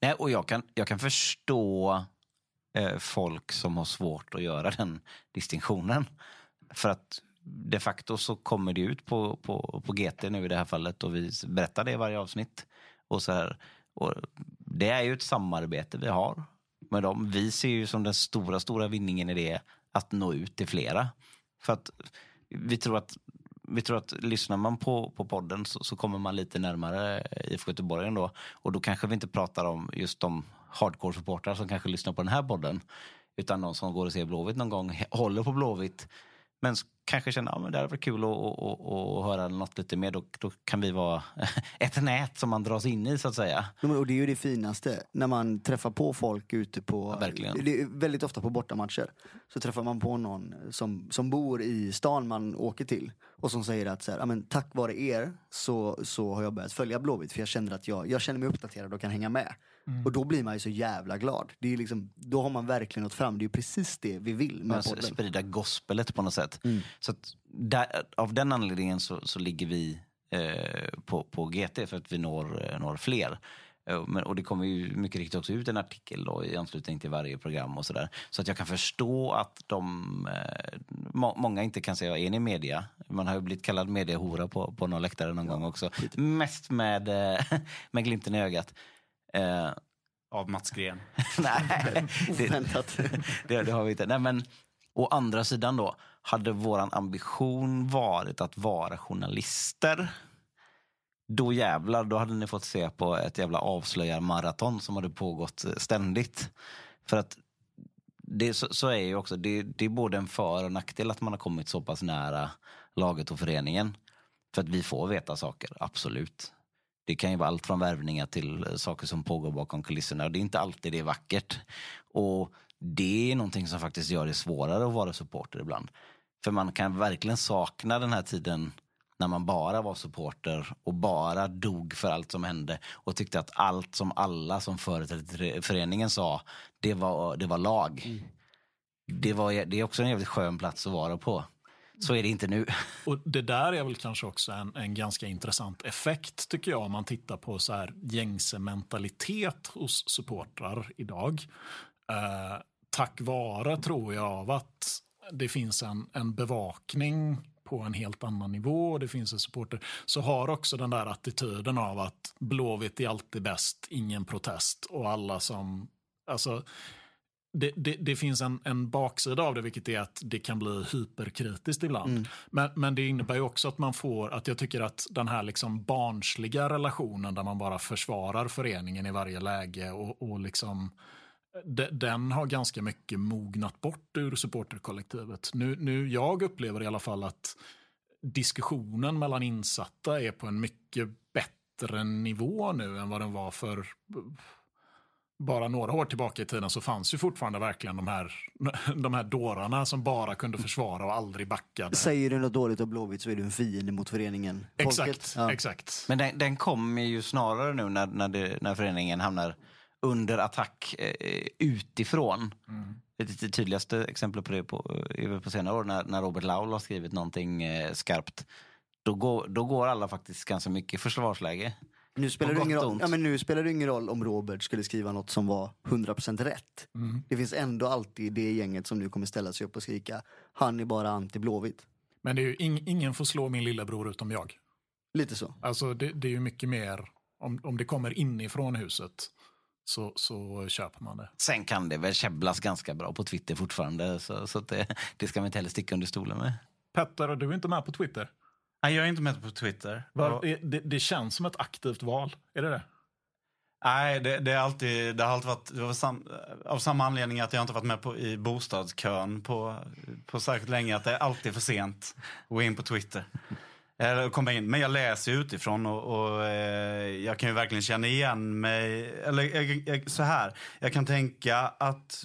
Nej, och jag kan, jag kan förstå eh, folk som har svårt att göra den distinktionen. För att de facto så kommer det ut på, på, på GT nu i det här fallet och vi berättar det i varje avsnitt. Och så här, och det är ju ett samarbete vi har med dem. Vi ser ju som den stora, stora vinningen i det att nå ut till flera. För att vi tror att vi tror att lyssnar man på, på podden så, så kommer man lite närmare IFK Göteborg ändå. Och då kanske vi inte pratar om just de hardcore-supportrar som kanske lyssnar på den här podden. Utan någon som går och ser Blåvitt någon gång, [laughs] håller på Blåvitt. Men kanske känner att ja, det hade varit kul att, att, att, att höra något lite mer. Då, då kan vi vara [laughs] ett nät som man dras in i så att säga. Och det är ju det finaste, när man träffar på folk ute på, Ja, verkligen. det är väldigt ofta på bortamatcher, så träffar man på någon som, som bor i stan man åker till och som säger att så här, "Ja, men tack vare er så, så har jag börjat följa Blåvitt för jag känner att jag, jag känner mig uppdaterad och kan hänga med. Och då blir man ju så jävla glad. Det är liksom, då har man verkligen nått fram, det är ju precis det vi vill med s- podden. sprida gospelet på något sätt. Mm. Så där, av den anledningen så, så ligger vi eh, på, på GT för att vi når, eh, når fler. Eh, och det kommer ju mycket riktigt också ut en artikel då, i anslutning till varje program och sådär. Så att jag kan förstå att de, eh, må, många inte kan säga, är ni media? Man har ju blivit kallad mediehora på, på någon läktare någon gång också. Mest med, eh, [laughs] med glimten i ögat. Av Mats Gren. [laughs] nej, [laughs] det, Oväntat. det, det har vi inte. Nej, men, å andra sidan då, hade våran ambition varit att vara journalister då jävlar, då hade ni fått se på ett jävla avslöjarmaraton som hade pågått eh, ständigt. För att det, så, så är ju också, det, det är både en för och nackdel att man har kommit så pass nära laget och föreningen. För att vi får veta saker, absolut. Det kan ju vara allt från värvningar till eh, saker som pågår bakom kulisserna. Och det är inte alltid det är vackert. Och det är någonting som faktiskt gör det svårare att vara supporter ibland. För man kan verkligen sakna den här tiden när man bara var supporter och bara dog för allt som hände och tyckte att allt som alla som företrädde föreningen sa, det var, det var lag. Det, var, det är också en jävligt skön plats att vara på. Så är det inte nu. [laughs] Och det där är väl kanske också en, en ganska intressant effekt tycker jag om man tittar på så här gängse mentalitet hos supportrar idag. Eh, tack vare, tror jag, av att det finns en, en bevakning på en helt annan nivå och det finns en supporter så har också den där attityden av att Blåvitt är alltid bäst, ingen protest och alla som, alltså det, det, det, finns en, en baksida av det, vilket är att det kan bli hyperkritiskt ibland. Mm. Men, men det innebär ju också att man får, att jag tycker att den här liksom barnsliga relationen där man bara försvarar föreningen i varje läge och, och liksom den har ganska mycket mognat bort ur supporterkollektivet. Nu, nu jag upplever i alla fall att diskussionen mellan insatta är på en mycket bättre nivå nu än vad den var för bara några år tillbaka i tiden så fanns ju fortfarande verkligen de här, [laughs] de här dårarna som bara kunde försvara och aldrig backade. Säger du något dåligt om Blåvitt så är du en fiende mot föreningen. Exakt. Ja. exakt. Men den, den kommer ju snarare nu när, när, det, när föreningen hamnar under attack eh, utifrån. Mm. Det tydligaste exemplet på det på, är på senare år när, när Robert Laul har skrivit någonting eh, skarpt. Då går, då går alla faktiskt ganska mycket försvarsläge. Nu spelar, det ingen roll, ja, men nu spelar det ingen roll om Robert skulle skriva något som var 100% rätt. Mm. Det finns ändå alltid det gänget som nu kommer ställa sig upp och skrika han är bara anti-Blåvitt. Men det är ju, ing, ingen får slå min lillebror utom jag. Lite så. Alltså det, det är ju mycket mer om, om det kommer inifrån huset så, så köper man det. Sen kan det väl käbblas ganska bra på Twitter fortfarande. Så, så det, det ska man inte heller sticka under stolen med. Petter, du är inte med på Twitter? Nej, jag är inte med på Twitter. Var, det, det, känns som ett aktivt val. Är det det? Nej, det, det, är alltid, det har alltid varit det var sam, av samma anledning att jag inte varit med på, i bostadskön på, på särskilt länge. Att det är alltid för sent att gå in på Twitter. Eller komma in. Men jag läser utifrån och, och eh, jag kan ju verkligen känna igen mig. Eller jag, jag, så här, jag kan tänka att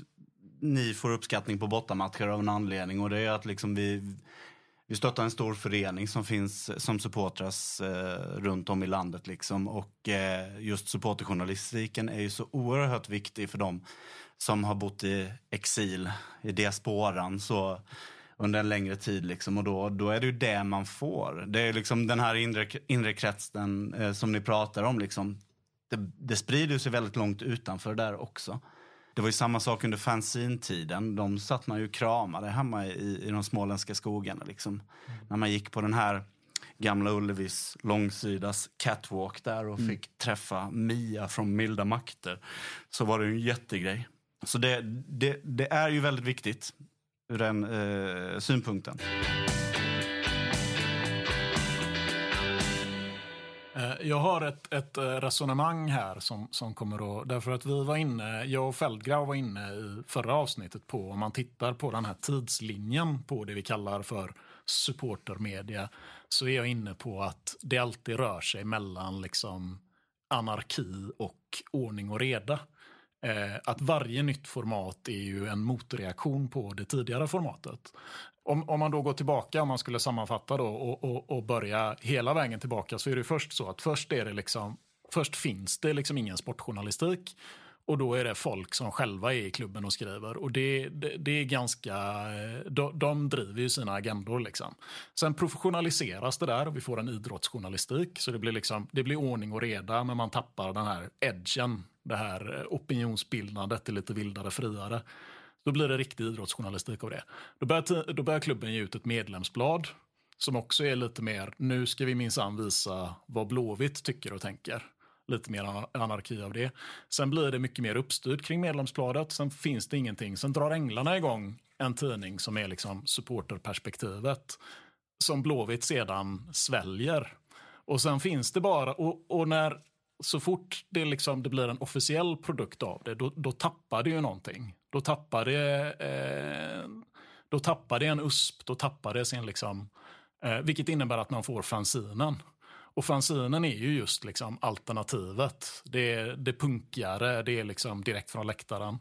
ni får uppskattning på bortamatcher av en anledning och det är att liksom vi, vi stöttar en stor förening som finns som supportras eh, runt om i landet liksom och eh, just supporterjournalistiken är ju så oerhört viktig för dem som har bott i exil, i diasporan. Så under en längre tid. Liksom, och då, då är det ju det man får. Det är liksom den här inre, inre kretsen eh, som ni pratar om. Liksom, det, det sprider sig väldigt långt utanför där också. Det var ju samma sak under fanzine-tiden. De satt man ju kramade hemma i, i de småländska skogarna. Liksom. Mm. När man gick på den här Gamla Ullevis långsidas catwalk där och mm. fick träffa Mia från Milda makter. Så var det en jättegrej. Så det, det, det är ju väldigt viktigt ur den eh, synpunkten. Eh, jag har ett, ett eh, resonemang här som, som kommer att... Därför att vi var inne, jag och Feldgrau var inne i förra avsnittet på, om man tittar på den här tidslinjen på det vi kallar för supportermedia, så är jag inne på att det alltid rör sig mellan liksom anarki och ordning och reda eh, att varje nytt format är ju en motreaktion på det tidigare formatet. Om, om man då går tillbaka, om man skulle sammanfatta då och, och, och börja hela vägen tillbaka så är det först så att först är det liksom Först finns det liksom ingen sportjournalistik och då är det folk som själva är i klubben och skriver. Och det, det, det är ganska, eh, de, de, driver ju sina agendor. Liksom. Sen professionaliseras det där och vi får en idrottsjournalistik. Så det blir, liksom, det blir ordning och reda men man tappar den här edgen. Det här eh, opinionsbildandet är lite vildare, friare. Då blir det riktig idrottsjournalistik av det. Då börjar, då börjar klubben ge ut ett medlemsblad som också är lite mer, nu ska vi minsann visa vad Blåvitt tycker och tänker lite mer anarki av det. Sen blir det mycket mer uppstyrt kring medlemsbladet. Sen finns det ingenting. Sen drar Änglarna igång en tidning som är liksom supporterperspektivet. Som Blåvitt sedan sväljer. Och sen finns det bara, och, och när så fort det, liksom, det blir en officiell produkt av det, då, då tappar det ju någonting. Då tappar det, eh, då tappar det en USP, då tappar det sin liksom, eh, vilket innebär att man får fanzinen. Och fanzinen är ju just liksom alternativet. Det är det punkigare, det är liksom direkt från läktaren.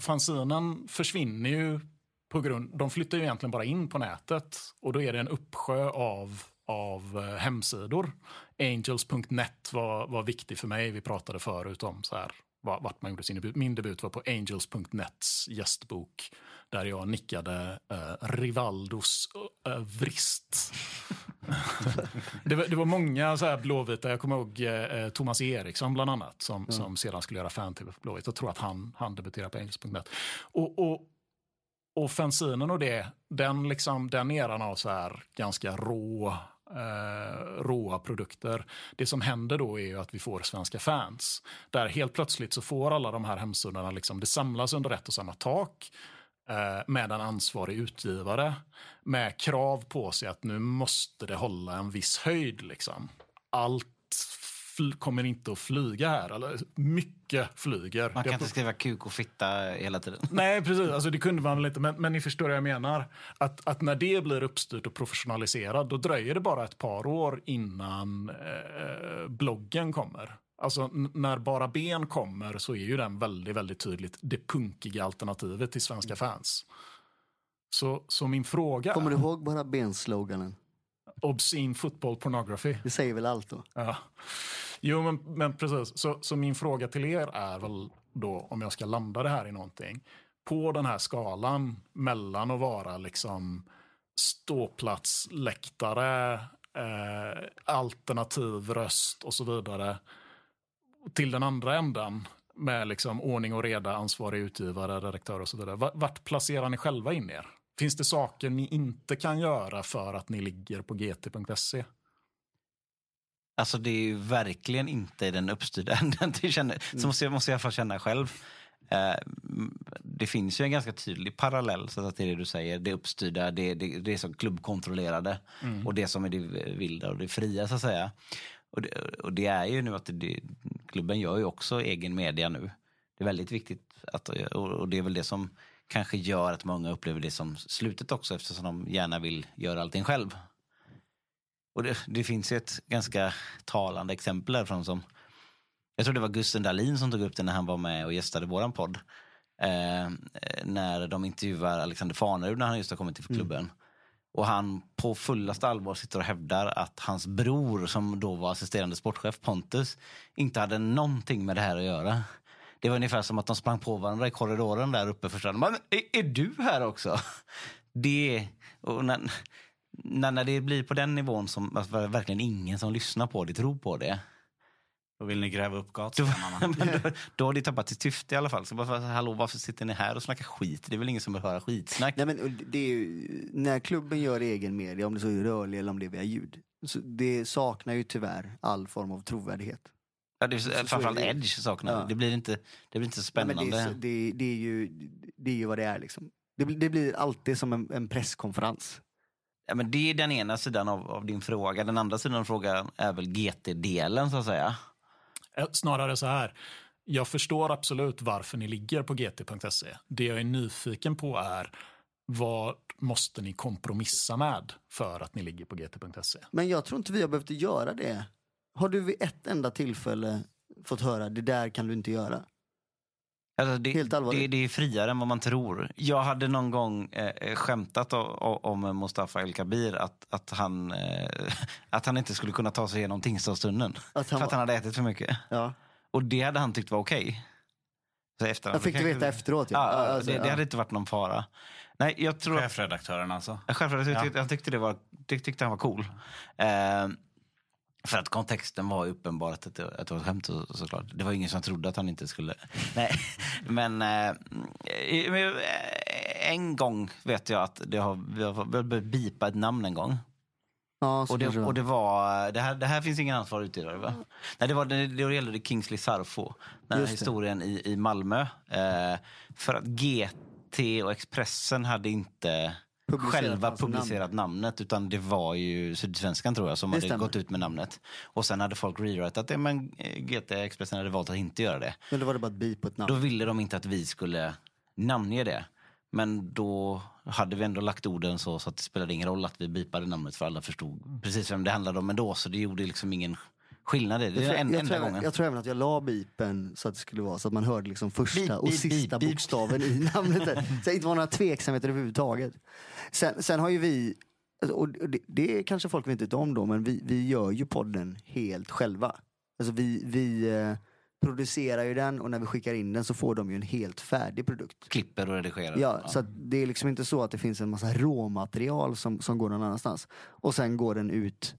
fanzinen försvinner ju på grund, de flyttar ju egentligen bara in på nätet och då är det en uppsjö av, av eh, hemsidor. Angels.net var, var viktig för mig, vi pratade förut om så här vart man gjorde sin debut. Min debut var på Angels.nets gästbok där jag nickade eh, Rivaldos eh, vrist det, var, det, var, många så här blåvita, jag kommer ihåg uh, Thomas Eriksson bland annat som, mm. som sedan skulle göra fan-tv på Blåvitt. Jag tror att han, han debuterade på Angels.net. Och, och, och fanzinen och det, den, liksom, den eran av så här ganska rå eh, råa produkter. Det som händer då är ju att vi får svenska fans. Där helt plötsligt så får alla de här hemsidorna, liksom, det samlas under ett och samma tak eh, med en ansvarig utgivare med krav på sig att nu måste det hålla en viss höjd. Liksom. Allt kommer inte att flyga här. Eller mycket flyger. Man kan inte skriva kuk och fitta hela tiden. [laughs] Nej, precis. Alltså, det kunde man väl inte. Men, men ni förstår vad jag menar. Att, att när det blir uppstyrt och professionaliserat, då dröjer det bara ett par år innan eh, bloggen kommer. Alltså när Bara Ben kommer så är ju den väldigt, väldigt tydligt det punkiga alternativet till svenska fans. Så, så min fråga Kommer du ihåg Bara Ben-sloganen? Obscene football pornography. Det säger väl allt då? Ja. Jo, men, men precis. Så, så min fråga till er är väl då, om jag ska landa det här i någonting. På den här skalan mellan att vara liksom ståplatsläktare, eh, alternativ röst och så vidare. Till den andra änden med liksom ordning och reda, ansvarig utgivare, redaktör och så vidare. Vart placerar ni själva in er? Finns det saker ni inte kan göra för att ni ligger på gt.se? Alltså det är ju verkligen inte den uppstyrda [laughs] änden. Det Så mm. måste jag, måste jag i alla fall känna själv. Eh, det finns ju en ganska tydlig parallell så att till det du säger. Det uppstyrda, det, det, det är som klubbkontrollerade mm. och det som är det vilda och det fria så att säga. Och det, och det är ju nu att det, klubben gör ju också egen media nu. Det är väldigt viktigt att, och det är väl det som kanske gör att många upplever det som slutet också eftersom de gärna vill göra allting själv. Och det, det finns ju ett ganska talande exempel därifrån som jag tror det var Gusten Dahlin som tog upp det när han var med och gästade våran podd. Eh, när de intervjuar Alexander Farnerud när han just har kommit till mm. klubben. Mm. Och han på fullaste allvar sitter och hävdar att hans bror som då var assisterande sportchef Pontus inte hade någonting med det här att göra. Det var ungefär som att de sprang på varandra i korridoren där uppe först. Men är, är du här också? [laughs] Det, och när, när, det blir på den nivån som alltså, verkligen ingen som lyssnar på det tror på det. Då vill ni gräva upp gatstenarna. [laughs] då, då har det tappat sitt syfte i alla fall. Så bara, hallå, varför sitter ni här och snackar skit? Det är väl ingen som vill höra skitsnack? Nej, men det är ju, när klubben gör egen media, om det så är rörlig eller om det är via ljud, så det saknar ju tyvärr all form av trovärdighet. Ja, det är, framförallt edge saknar ja. det. Blir inte, det blir inte så spännande. Nej, det, är, det, det, är ju, det är ju vad det är. Liksom. Det, det blir alltid som en, en presskonferens. Ja, men det är den ena sidan av, av din fråga. Den andra sidan av frågan är väl GT-delen så att säga. Eh, snarare så här. Jag förstår absolut varför ni ligger på gt.se. Det jag är nyfiken på är vad måste ni kompromissa med för att ni ligger på gt.se? Men jag tror inte vi har behövt göra det. Har du vid ett enda tillfälle fått höra det där kan du inte göra? Alltså det, Helt allvarligt. Det, det, är friare än vad man tror. Jag hade någon gång eh, eh skämtat om, om Mustafa El Kabir att, att, han, eh, [laughs] att han inte skulle kunna ta sig igenom Tingstadstunneln. För var... att han hade ätit för mycket. Ja. Och det hade han tyckt var okej. Okay. jag fick du veta efteråt? Ja, ja alltså, det, det, hade inte varit någon fara. Nej, jag tror Chefredaktören alltså? Chefredaktören, ja. jag tyckte, det var, tyckte han var cool. Eh, för att kontexten var uppenbar att det, att det var ett skämt så, såklart. Det var ingen som trodde att han inte skulle... [laughs] Nej, men eh, en gång vet jag att det har, vi har behövt bipa ett namn en gång. Ja, och, det, och det var, det här, det här finns ingen ansvarig utgivare va? Mm. Nej, det var det, det gällde Kingsley Sarfo, den här historien i, i Malmö. Eh, för att GT och Expressen hade inte publicerat själva publicerat namn. namnet utan det var ju Sydsvenskan tror jag som det hade stämmer. gått ut med namnet. Och sen hade folk rewritat det men eh, GT Expressen hade valt att inte göra det. Men då var det bara ett bi på ett namn? Då ville de inte att vi skulle namnge det. Men då hade vi ändå lagt orden så, så att det spelade ingen roll att vi bipade namnet för alla förstod precis vem det handlade om ändå. Så det gjorde liksom ingen skillnad. Det, det jag, en, jag, tror även, jag tror även att jag la bipen så att det skulle vara så att man hörde liksom första beep, och beep, sista beep, bokstaven i [laughs] namnet. så det inte var några tveksamheter överhuvudtaget. Sen, sen har ju vi, och det, det kanske folk vet inte om då, men vi, vi gör ju podden helt själva. Alltså vi, vi, eh, producerar ju den och när vi skickar in den så får de ju en helt färdig produkt. Klipper och redigerar. Ja, så att det är liksom inte så att det finns en massa råmaterial som, som går någon annanstans. Och sen går den ut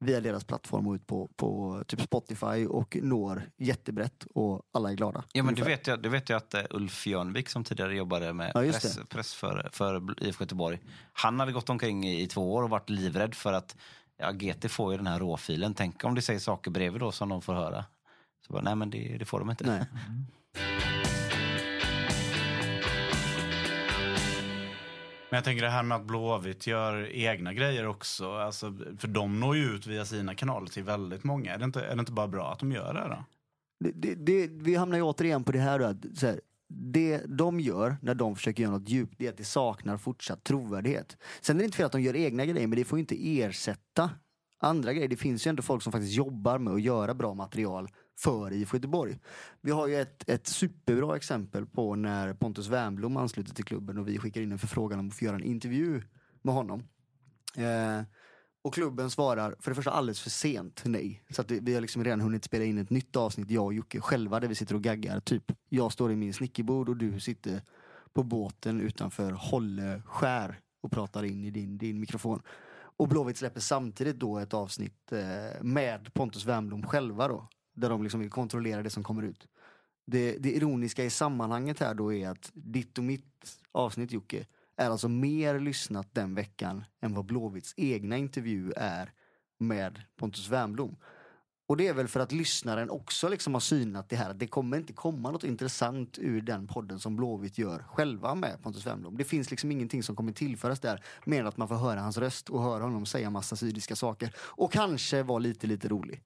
via deras plattform och ut på, på typ Spotify och når jättebrett och alla är glada. Ja, men det ungefär. vet, jag, det vet jag att eh, Ulf Jörnvik som tidigare jobbade med Ja, press, det. press för, för IFK Göteborg. Han hade gått omkring i, i två år och varit livrädd för att ja, GT får ju den här råfilen. Tänk om det säger saker bredvid då som de får höra. Så bara, nej men det, det får de inte. Nej. Men jag tänker det här med att Blåvitt gör egna grejer också. Alltså, för de når ju ut via sina kanaler till väldigt många. Är det inte, är det inte bara bra att de gör det då? Det, det, det, vi hamnar ju återigen på det här, då, att så här det de gör när de försöker göra något djupt, det är att det saknar fortsatt trovärdighet. Sen är det inte fel att de gör egna grejer, men det får inte ersätta andra grejer. Det finns ju ändå folk som faktiskt jobbar med att göra bra material för IFK Göteborg. Vi har ju ett, ett superbra exempel på när Pontus Wernbloom ansluter till klubben och vi skickar in en förfrågan om att få göra en intervju med honom. Eh, och klubben svarar för det första alldeles för sent nej. Så att vi, vi har liksom redan hunnit spela in ett nytt avsnitt, jag och Jocke själva, där vi sitter och gaggar. Typ, jag står i min snickerbord och du sitter på båten utanför Holle skär och pratar in i din, din mikrofon. Och Blåvitt släpper samtidigt då ett avsnitt eh, med Pontus Wernbloom själva då. Där de liksom vill kontrollera det som kommer ut. Det, det ironiska i sammanhanget här då är att ditt och mitt avsnitt Jocke är alltså mer lyssnat den veckan än vad Blåvitts egna intervju är med Pontus Wernbloom. Och det är väl för att lyssnaren också liksom har synat det här att det kommer inte komma något intressant ur den podden som Blåvitt gör själva med Pontus Wernbloom. Det finns liksom ingenting som kommer tillföras där mer än att man får höra hans röst och höra honom säga massa sydiska saker och kanske vara lite, lite rolig.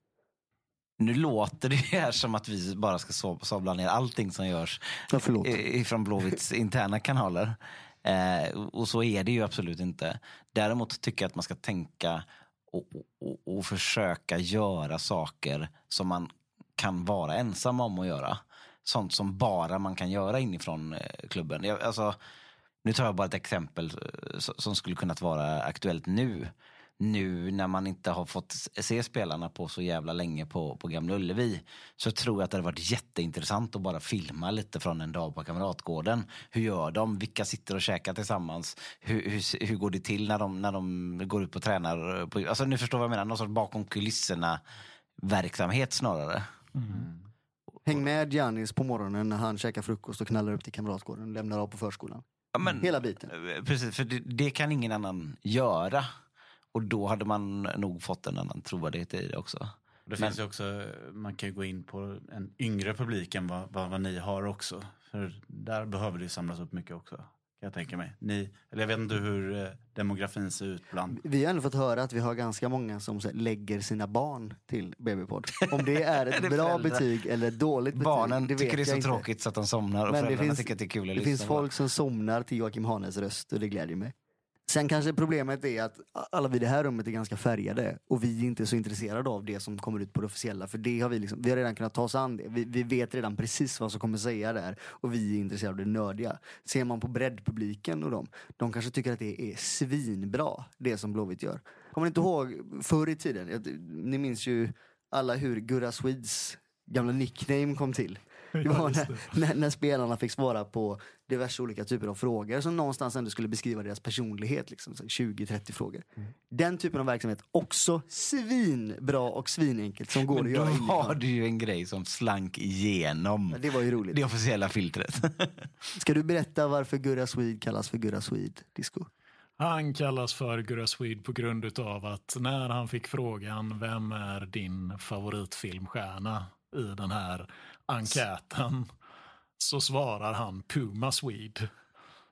Nu låter det här som att vi bara ska sabla ner allting som görs Ja, ifrån Blåvitts interna kanaler. Eh, och så är det ju absolut inte. Däremot tycker jag att man ska tänka och, och, och försöka göra saker som man kan vara ensam om att göra. Sånt som bara man kan göra inifrån eh, klubben. Jag, alltså, nu tar jag bara ett exempel eh, som skulle kunnat vara aktuellt nu. Nu när man inte har fått se spelarna på så jävla länge på, på Gamla Ullevi så tror jag att det hade varit jätteintressant att bara filma lite från en dag på Kamratgården. Hur gör de? Vilka sitter och käkar tillsammans? Hur, hur, hur går det till när de, när de går ut och tränar? På, alltså ni förstår vad jag menar, någon sorts bakom kulisserna verksamhet snarare. Häng med Giannis på morgonen när han käkar frukost och knallar upp till Kamratgården och lämnar av på förskolan. Ja, men, Hela biten. Eh, Precis, för det, det kan ingen annan göra. Och då hade man nog fått en annan trovärdighet i det också. Det Men- finns ju också, man kan ju gå in på en yngre publik än vad, vad, vad ni har också. För där behöver det ju samlas upp mycket också. Kan jag tänka mig. Ni, eller jag vet inte hur eh, demografin ser ut bland... Vi har ändå fått höra att vi har ganska många som lägger sina barn till BB-podd. Om det är [laughs] ett det bra föräldrar? betyg eller ett dåligt betyg, Barnen det tycker det är så inte. tråkigt så att de somnar och Men det föräldrarna finns- tycker att det är kul att Det lyssna finns på. folk som somnar till Joakim Hanes röst och det glädjer mig. Sen kanske problemet är att alla vi i det här rummet är ganska färgade och vi är inte så intresserade av det som kommer ut på det officiella. För det har vi, liksom, vi har redan kunnat ta oss an det. Vi, vi vet redan precis vad som kommer säga där och vi är intresserade av det nördiga. Ser man på breddpubliken och dem, de kanske tycker att det är svinbra det som Blåvitt gör. Kommer ni inte ihåg förr i tiden? Ni minns ju alla hur Gurra Swedes gamla nickname kom till. Det var när, när, när spelarna fick svara på diverse olika typer av frågor som någonstans ändå skulle beskriva deras personlighet. Liksom, så 20-30 frågor. Den typen av verksamhet, också svinbra och svinenkelt som går Men att då har du ju en grej som slank igenom Ja, Det var ju roligt. det officiella filtret. [laughs] Ska du berätta varför Gurra Swede kallas för Gurra Swede Disco? Han kallas för Gurra Swede på grund av att när han fick frågan vem är din favoritfilmstjärna i den här enkäten så svarar han Puma Swede.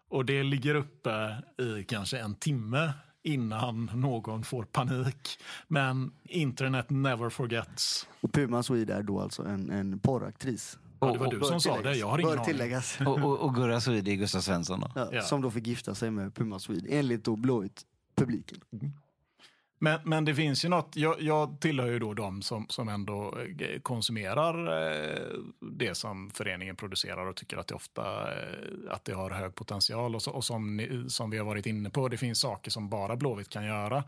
Och det ligger uppe i kanske en timme innan någon får panik. Men internet never forgets. Och Puma Swede är då alltså en, en porraktris. Ja, det var Och- du som sa det, jag har ingen Bör aning. tilläggas. [laughs] och, och, och Gurra Swede är Gustav Svensson då. Ja, Ja. Som då fick gifta sig med Puma Swede enligt då Blåvitt publiken. Men, men det finns ju något, jag, jag tillhör ju då de som, som ändå eh, konsumerar eh, det som föreningen producerar och tycker att det ofta eh, att det har hög potential. Och, så, och som, ni, som vi har varit inne på, det finns saker som bara Blåvitt kan göra.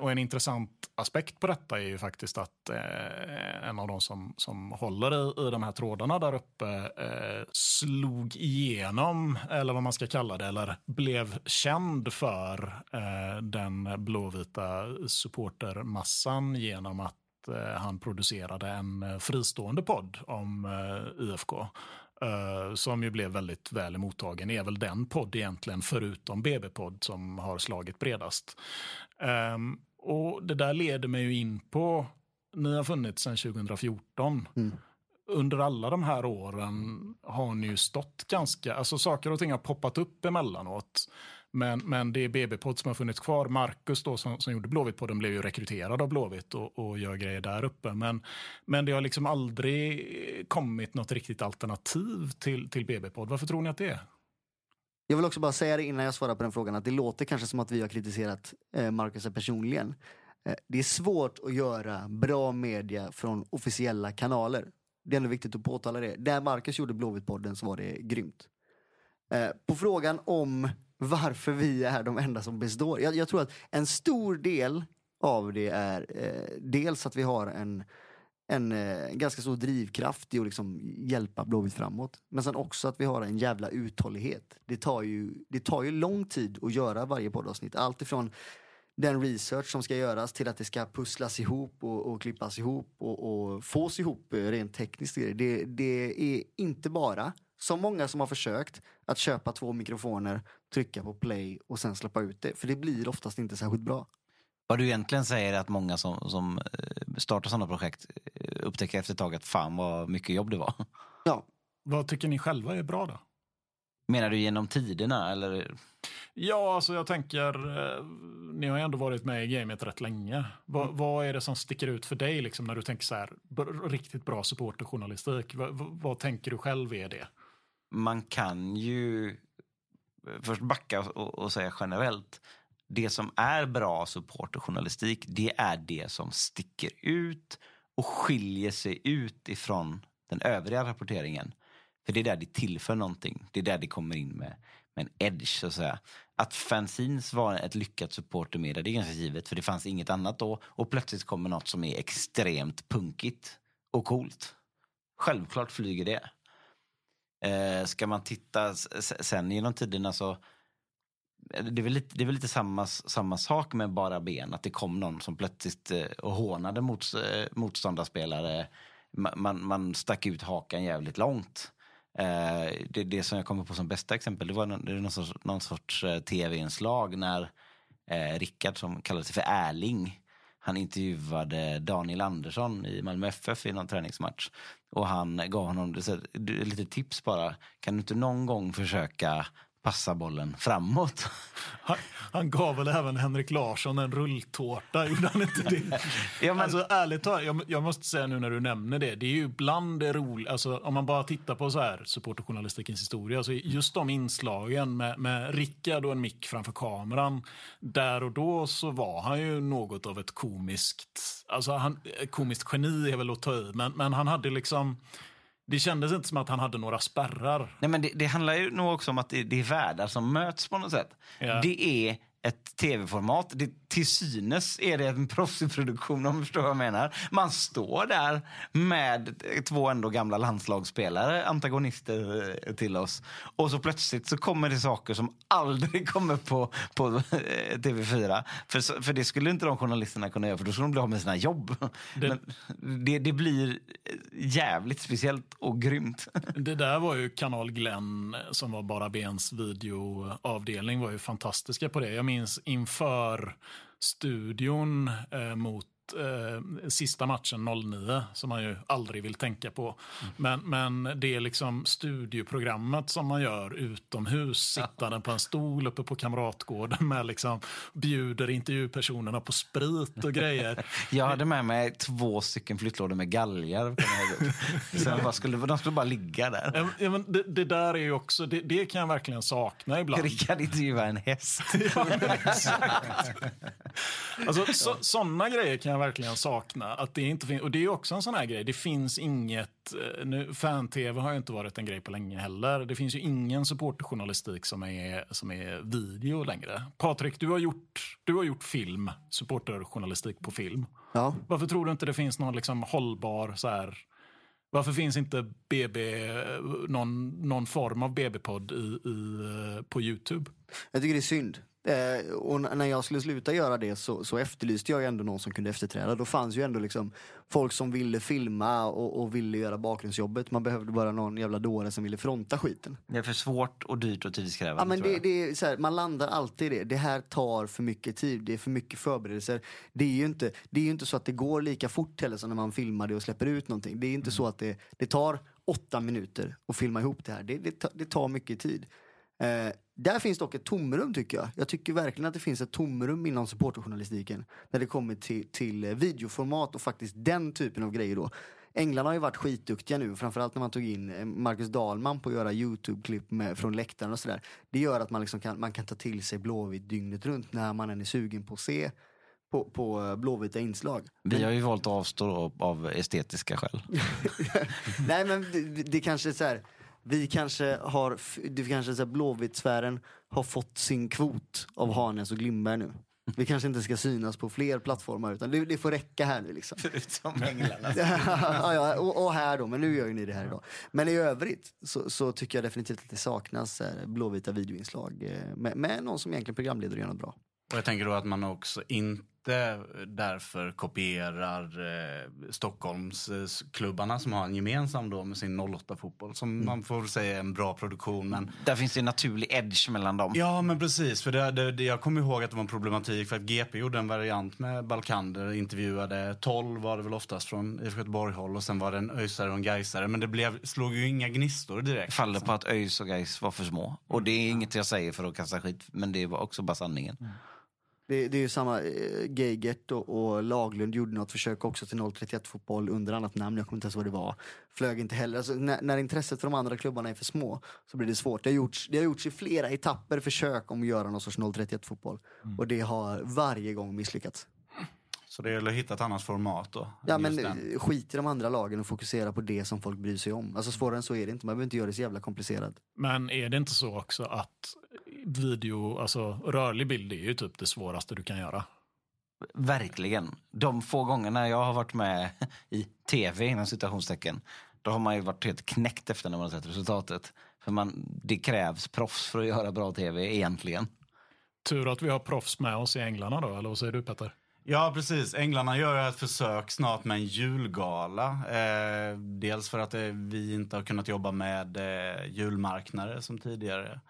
Och en intressant aspekt på detta är ju faktiskt att en av de som, som håller i, i de här trådarna där uppe slog igenom, eller vad man ska kalla det, eller blev känd för den blåvita supportermassan genom att eh, han producerade en eh, fristående podd om eh, IFK. som ju blev väldigt väl mottagen. är väl den podd egentligen, förutom BB-podd, som har slagit bredast. Ehm, och det där leder mig ju in på, ni har funnits sedan 2014. Mm under alla de här åren har ni ju stått ganska, alltså saker och ting har poppat upp emellanåt. Men, men det är BB-podd som har funnits kvar. Marcus då, som, som gjorde Blåvitt-podden blev ju rekryterad av Blåvitt och, och gör grejer där uppe. Men, men det har liksom aldrig kommit något riktigt alternativ till, till BB-podd. Varför tror ni att det är? Jag vill också bara säga det innan jag svarar på den frågan att det låter kanske som att vi har kritiserat eh, Marcus personligen. Eh, det är svårt att göra bra media från officiella kanaler. Det är ändå viktigt att påtala det. Där Marcus gjorde Blåvitt-podden så var det grymt. Eh, på frågan om varför vi är de enda som består. Jag, jag tror att en stor del av det är eh, dels att vi har en, en eh, ganska stor drivkraft i att liksom hjälpa Blåvitt framåt. Men sen också att vi har en jävla uthållighet. Det tar ju, det tar ju lång tid att göra varje poddavsnitt. Allt ifrån den research som ska göras till att det ska pusslas ihop och, och klippas ihop och, och fås ihop eh, rent tekniskt. Det, det är inte bara så många som har försökt att köpa två mikrofoner, trycka på play och sen släppa ut det. För det blir oftast inte särskilt bra. Vad du egentligen säger är att många som, som eh, startar sådana projekt eh, upptäcker efter ett tag att fan vad mycket jobb det var. Ja. Vad tycker ni själva är bra då? Menar du genom tiderna eller? Ja, alltså jag tänker, eh, ni har ju ändå varit med i gamet rätt länge. Va, mm. Vad är det som sticker ut för dig liksom, när du tänker så här, riktigt bra supporterjournalistik? Va, va, vad tänker du själv är det? Man kan ju eh, först backa och, och säga generellt. Det som är bra supporterjournalistik, det är det som sticker ut och skiljer sig ut ifrån den övriga rapporteringen. För det är där det tillför någonting. Det är där det kommer in med, med en edge så att säga. Att fanzines var ett lyckat supportermedia, det är ganska givet för det fanns inget annat då. Och plötsligt kommer något som är extremt punkigt och coolt. Självklart flyger det. Eh, ska man titta sen genom tiderna så alltså, eh, det är väl lite, det är väl lite samma, samma sak med bara ben. Att det kom någon som plötsligt eh, och hånade mot, eh, motståndarspelare. Man, man stack ut hakan jävligt långt. Eh, det, det som jag kommer på som bästa exempel det var någon, det någon sorts, någon sorts eh, tv-inslag när eh, Rickard som kallade sig för Erling han intervjuade Daniel Andersson i Malmö FF i någon träningsmatch. Och han gav honom lite tips bara. Kan du inte någon gång försöka passa bollen framåt. [laughs] Han, han, gav väl även Henrik Larsson en rulltårta, [laughs] gjorde han inte det? ja, men... Alltså ärligt talat, jag, jag, måste säga nu när du nämner det, det är ju bland det roliga, alltså om man bara tittar på så här supporterjournalistikens historia, alltså just de inslagen med, med Rickard och en mick framför kameran, där och då så var han ju något av ett komiskt, alltså han, komiskt geni är väl att ta i, men, men han hade liksom det kändes inte som att han hade några spärrar. Nej, men det, det handlar ju nog också om att det, det är världar som möts på något sätt. Ja. Det är ett tv-format. Det, till synes är det en proffsig produktion om du förstår vad jag menar. Man står där med två ändå gamla landslagsspelare, antagonister eh, till oss. Och så plötsligt så kommer det saker som aldrig [laughs] kommer på, på eh, TV4. För, för det skulle inte de journalisterna kunna göra för då skulle de bli av med sina jobb. Det, det, det blir jävligt speciellt och grymt. [laughs] Det där var ju Kanal Glenn som var Bara Bens videoavdelning var ju fantastiska på det. Jag minns inför studion eh, mot eh, sista matchen 09 som man ju aldrig vill tänka på. Men, men det är liksom studioprogrammet som man gör utomhus, sittande på en stol uppe på Kamratgården med liksom bjuder intervjupersonerna på sprit och grejer. [laughs] Jag hade med mig två stycken flyttlådor med galgar. Sen bara [laughs] skulle, de skulle bara ligga där. Ja, men det, det där är ju också, det, det kan jag verkligen sakna ibland. Rickard intervjuar en häst. [laughs] Ja, exakt. Alltså, så, sådana grejer kan jag verkligen sakna. Att det inte och det är också en sån här grej. Det finns inget... eh, Nu, Fan-tv har ju inte varit en grej på länge heller. Det finns ju ingen supporterjournalistik som är, som är video längre. Patrik, du har gjort, du har gjort film, supporterjournalistik på film. Ja. Varför tror du inte det finns någon liksom hållbar så här... Varför finns inte BB, någon, någon form av BB-podd i, i, eh, på Youtube? Jag tycker det är synd. Eh, och när jag skulle sluta göra det så, så efterlyste jag ju ändå någon som kunde efterträda. Då fanns ju ändå liksom folk som ville filma och, och ville göra bakgrundsjobbet. Man behövde bara någon jävla dåre som ville fronta skiten. Det är för svårt och dyrt och tidskrävande. Ja, men det, det är så här, man landar alltid i det. Det här tar för mycket tid, det är för mycket förberedelser. Det är ju inte, det är inte så att det går lika fort heller som när man filmar det och släpper ut någonting. Det är inte så att det, det tar åtta minuter att filma ihop det här. Det, det, tar, det tar mycket tid. Eh, där finns dock ett tomrum tycker jag. Jag tycker verkligen att det finns ett tomrum inom supporterjournalistiken när det kommer till, till videoformat och faktiskt den typen av grejer då. England har ju varit skitduktiga nu, framförallt när man tog in eh, Marcus Dahlman på att göra Youtube-klipp från läktaren och sådär. Det gör att man, liksom kan, man kan ta till sig Blåvitt dygnet runt när man än är sugen på att se på, på eh, blåvita inslag. Vi har ju valt att avstå av estetiska skäl. [laughs] Nej men det, det kanske är så här. Vi kanske har, det kanske så här, Blåvitt-sfären har fått sin kvot av Hanes och Glimberg nu. Vi kanske inte ska synas på fler plattformar utan det, det får räcka här nu liksom. [laughs] Förutom änglarna. [laughs] ja, ja, och, och här då, men nu gör ju ni det här idag. Men i övrigt så, så tycker jag definitivt att det saknas eh, blåvita videoinslag eh, med, med någon som egentligen programleder och gör något bra. Och jag tänker då att man också inte därför kopierar eh, Stockholmsklubbarna som har en gemensam då med sin 08-fotboll. Som man får säga är en bra produktion. Men Där finns det en naturlig edge mellan dem. Ja, men precis. För det, det, det, jag kommer ihåg att det var en problematik för att GP gjorde en variant med Balkander. Intervjuade 12 var det väl oftast från IFK Göteborg-håll och sen var det en ÖISare och en Gaisare. Men det blev, slog ju inga gnistor direkt. faller på att ÖIS och Gais var för små. Och det är inget jag säger för att kasta skit, men det var också bara sanningen. Det, det är ju samma, eh, Geigert och, och Laglund gjorde något försök också till 031 fotboll under annat namn, jag kommer inte ens ihåg vad det var. Flög inte heller. Alltså, när, när intresset för de andra klubbarna är för små så blir det svårt. Det har gjorts, det har gjorts i flera etapper försök om att göra någon sorts 031 fotboll. Och det har varje gång misslyckats. Så det gäller att hitta ett annat format då. Ja men den. eh, skit i de andra lagen och fokusera på det som folk bryr sig om. Alltså svårare än så är det inte, man behöver inte göra det så jävla komplicerat. Men är det inte så också att video, alltså rörlig bild är ju typ det svåraste du kan göra? Verkligen. De få gångerna jag har varit med i tv, inom citationstecken, då har man ju varit helt knäckt efter när man har sett resultatet. För man, det krävs proffs för att göra bra tv egentligen. Tur att vi har proffs med oss i Änglarna då, eller vad säger du Petter? Ja, precis. Änglarna gör ett försök snart med en julgala. Eh, dels för att eh, vi inte har kunnat jobba med eh, julmarknader som tidigare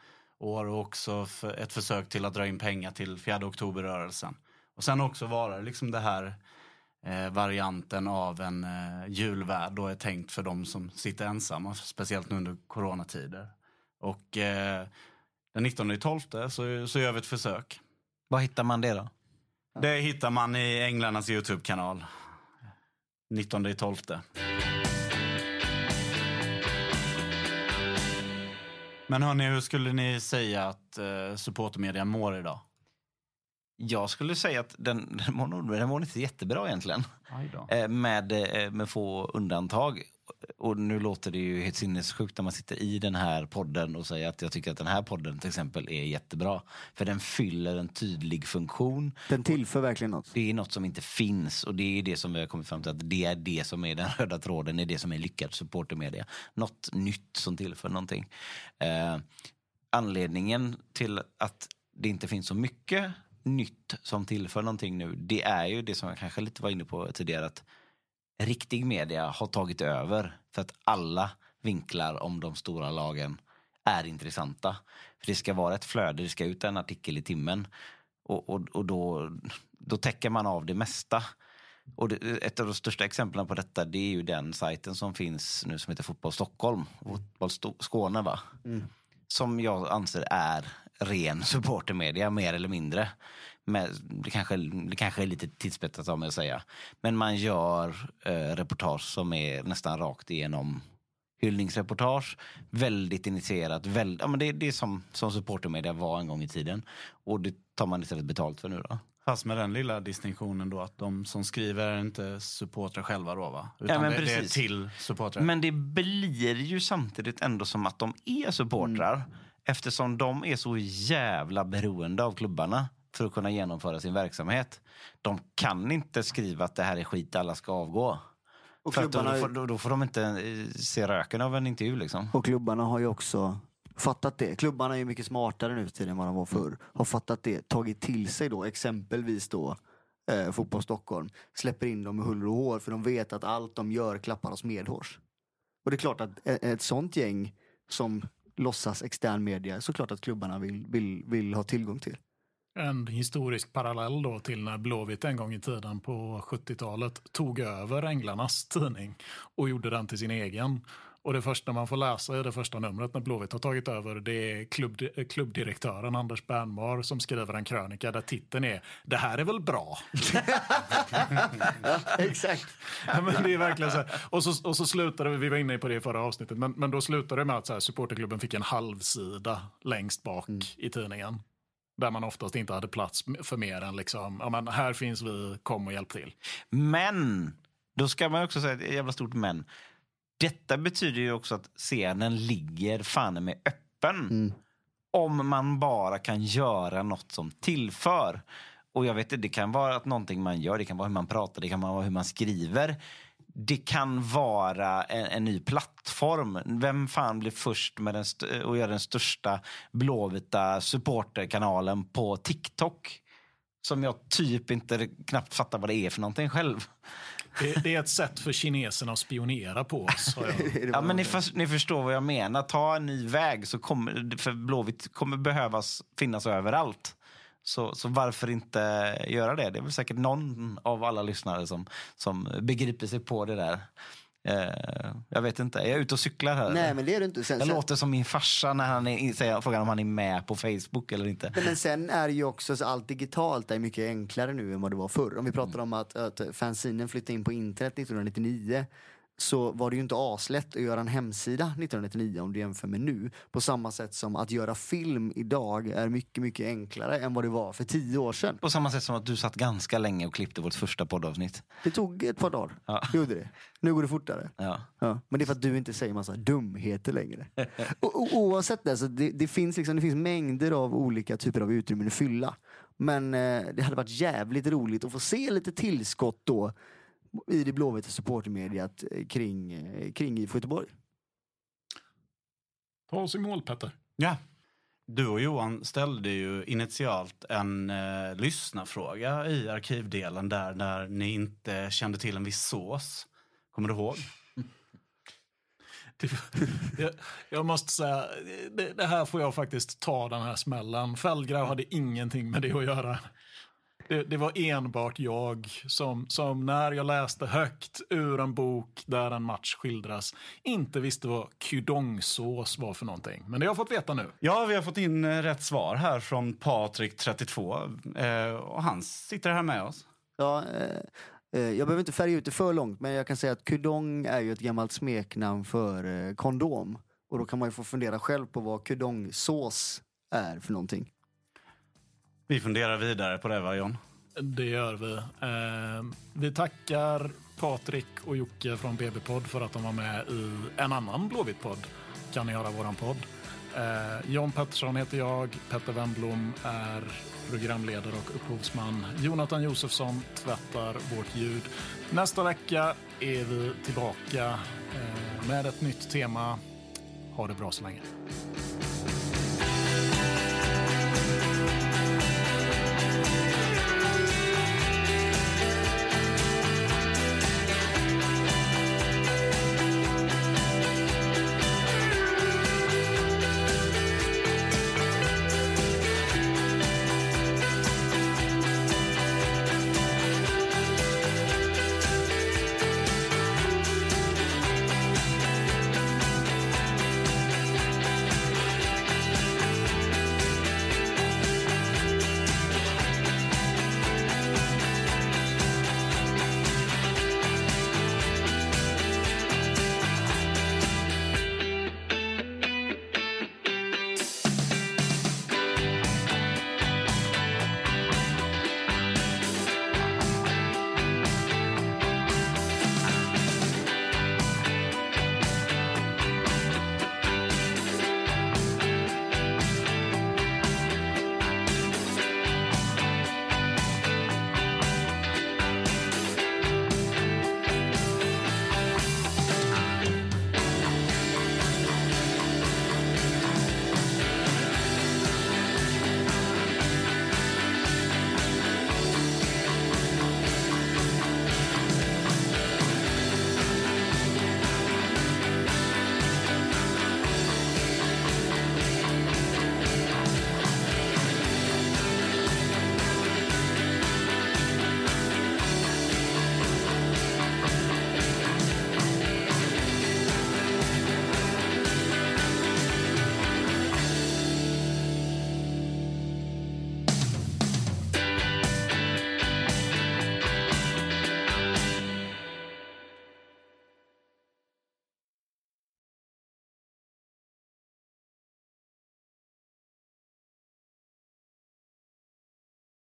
år och också för ett försök till att dra in pengar till 4 oktoberrörelsen. Och sen också vara liksom det här eh, varianten av en eh, julvärd då är tänkt för de som sitter ensamma, speciellt nu under coronatider. Och eh, den 19 12 så, så gör vi ett försök. Var hittar man det då? Det hittar man i Änglarnas Youtube-kanal. 19 12. Men hörni, hur skulle ni säga att eh, supportermedia mår idag? Jag skulle säga att den, den, mår, den mår inte jättebra egentligen. Eh, Med, eh, med få undantag. Och nu låter det ju helt sinnessjukt när man sitter i den här podden och säger att jag tycker att den här podden till exempel är jättebra. För den fyller en tydlig funktion. Den tillför verkligen något. Det är något som inte finns och det är det som vi har kommit fram till att det är det som är den [laughs] röda tråden, det är det som är lyckad supportermedia. Något nytt som tillför någonting. Eh, anledningen till att det inte finns så mycket nytt som tillför någonting nu, det är ju det som jag kanske lite var inne på tidigare, att riktig media har tagit över för att alla vinklar om de stora lagen är intressanta. För det ska vara ett flöde, det ska ut en artikel i timmen och, och, och då, då täcker man av det mesta. Och det, ett av de största exemplen på detta det är ju den sajten som finns nu som heter Fotboll Stockholm. Fotboll Skåne va? Mm. Som jag anser är ren supportermedia mer eller mindre. Men det, kanske, det kanske är lite tidsspetsat av mig att säga. Men man gör eh, reportage som är nästan rakt igenom hyllningsreportage. Väldigt initierat. Väl, ja, men det, det är som, som supportermedia var en gång i tiden. Och det tar man istället betalt för nu då. Fast med den lilla distinktionen då att de som skriver är inte supportrar själva då va? Utan men det, det är till supportrar. Men det blir ju samtidigt ändå som att de är supportrar. Eftersom de är så jävla beroende av klubbarna för att kunna genomföra sin verksamhet. De kan inte skriva att det här är skit, alla ska avgå. Och för klubbarna- då, får, då, då får de inte eh, se röken av en intervju liksom. Och klubbarna har ju också fattat det. Klubbarna är ju mycket smartare nu tiden än vad de var förr. Har fattat det, tagit till sig då exempelvis då eh, Fotboll Stockholm. Släpper in dem med huller och hår för de vet att allt de gör klappar oss medhårs. Och det är klart att ett, ett sånt gäng som låtsas extern media, så klart att klubbarna vill, vill, vill ha tillgång till. En historisk parallell då till när Blåvitt en gång i tiden på 70-talet tog över Änglarnas tidning och gjorde den till sin egen. Och det första man får läsa i det första numret när Blåvitt har tagit över det är klubb, klubbdirektören Anders Bernmar som skriver en krönika där titeln är “Det här är väl bra?” [laughs] Exakt. Ja, men det är verkligen så här. Och så, och så slutade vi, vi var inne på det i förra avsnittet, men, men då slutade det med att så här, supporterklubben fick en halvsida längst bak i tidningen. Där man oftast inte hade plats för mer än liksom, ja men här finns vi, kom och hjälp till. Men, då ska man också säga ett jävla stort men. Detta betyder ju också att scenen ligger fan med öppen. Mm. Om man bara kan göra något som tillför. Och jag vet inte, det kan vara att någonting man gör, det kan vara hur man pratar, det kan vara hur man skriver. Det kan vara en, en ny plattform. Vem fan blir först med den st- att göra den största blåvita supporterkanalen på TikTok? Som jag typ inte knappt fattar vad det är för någonting själv. Det, det är ett sätt för kineserna att spionera på oss. [laughs] Ja, men ni, för, ni förstår vad jag menar. Ta en ny väg, så kommer, för Blåvitt kommer behövas finnas överallt. Så, så varför inte göra det? Det är väl säkert någon av alla lyssnare som, som begriper sig på det där. Eh, jag vet inte, är jag ute och cyklar här? Nej men det är det inte. Sen, Jag sen, låter som min farsa när han är, säger, frågar om han är med på Facebook eller inte. Nej, men sen är ju också så allt digitalt är mycket enklare nu än vad det var förr. Om vi pratar om att, att fanzinen flyttade in på internet 1999 så var det ju inte aslätt att göra en hemsida 1999 om du jämför med nu. På samma sätt som att göra film idag är mycket, mycket enklare än vad det var för tio år sedan. På samma sätt som att du satt ganska länge och klippte vårt första poddavsnitt. Det tog ett par dagar. Ja. Gjorde det. Nu går det fortare. Ja. Ja, men det är för att du inte säger massa dumheter längre. [laughs] och, oavsett det, så det, det, finns liksom, det finns mängder av olika typer av utrymmen att fylla. Men eh, det hade varit jävligt roligt att få se lite tillskott då i det blåvita supportermediet eh, kring, eh, kring IFK Göteborg. Ta oss i mål Petter. Ja. Du och Johan ställde ju initialt en eh, lyssnarfråga i arkivdelen där, där ni inte kände till en viss sås. Kommer du ihåg? [laughs] Det, jag, jag måste säga, det, det här får jag faktiskt ta den här smällen. Fällgrav hade ingenting med det att göra. Det, det var enbart jag som, som när jag läste högt ur en bok där en match skildras inte visste vad kudongsås var för någonting. Men det har jag fått veta nu. Ja, vi har fått in eh, rätt svar här från Patrik, 32. Eh, och han sitter här med oss. Ja, eh, eh, jag behöver inte färga ut det för långt men jag kan säga att kudong är ju ett gammalt smeknamn för eh, kondom. Och då kan man ju få fundera själv på vad kudongsås är för någonting. Vi funderar vidare på det, va John? Det gör vi. Eh, vi tackar Patrik och Jocke från BB-podd för att de var med i en annan Blåvitt-podd. Kan ni höra våran podd. Eh, John Pettersson heter jag. Petter Wennblom är programledare och upphovsman. Jonathan Josefsson tvättar vårt ljud. Nästa vecka är vi tillbaka eh, med ett nytt tema. Ha det bra så länge.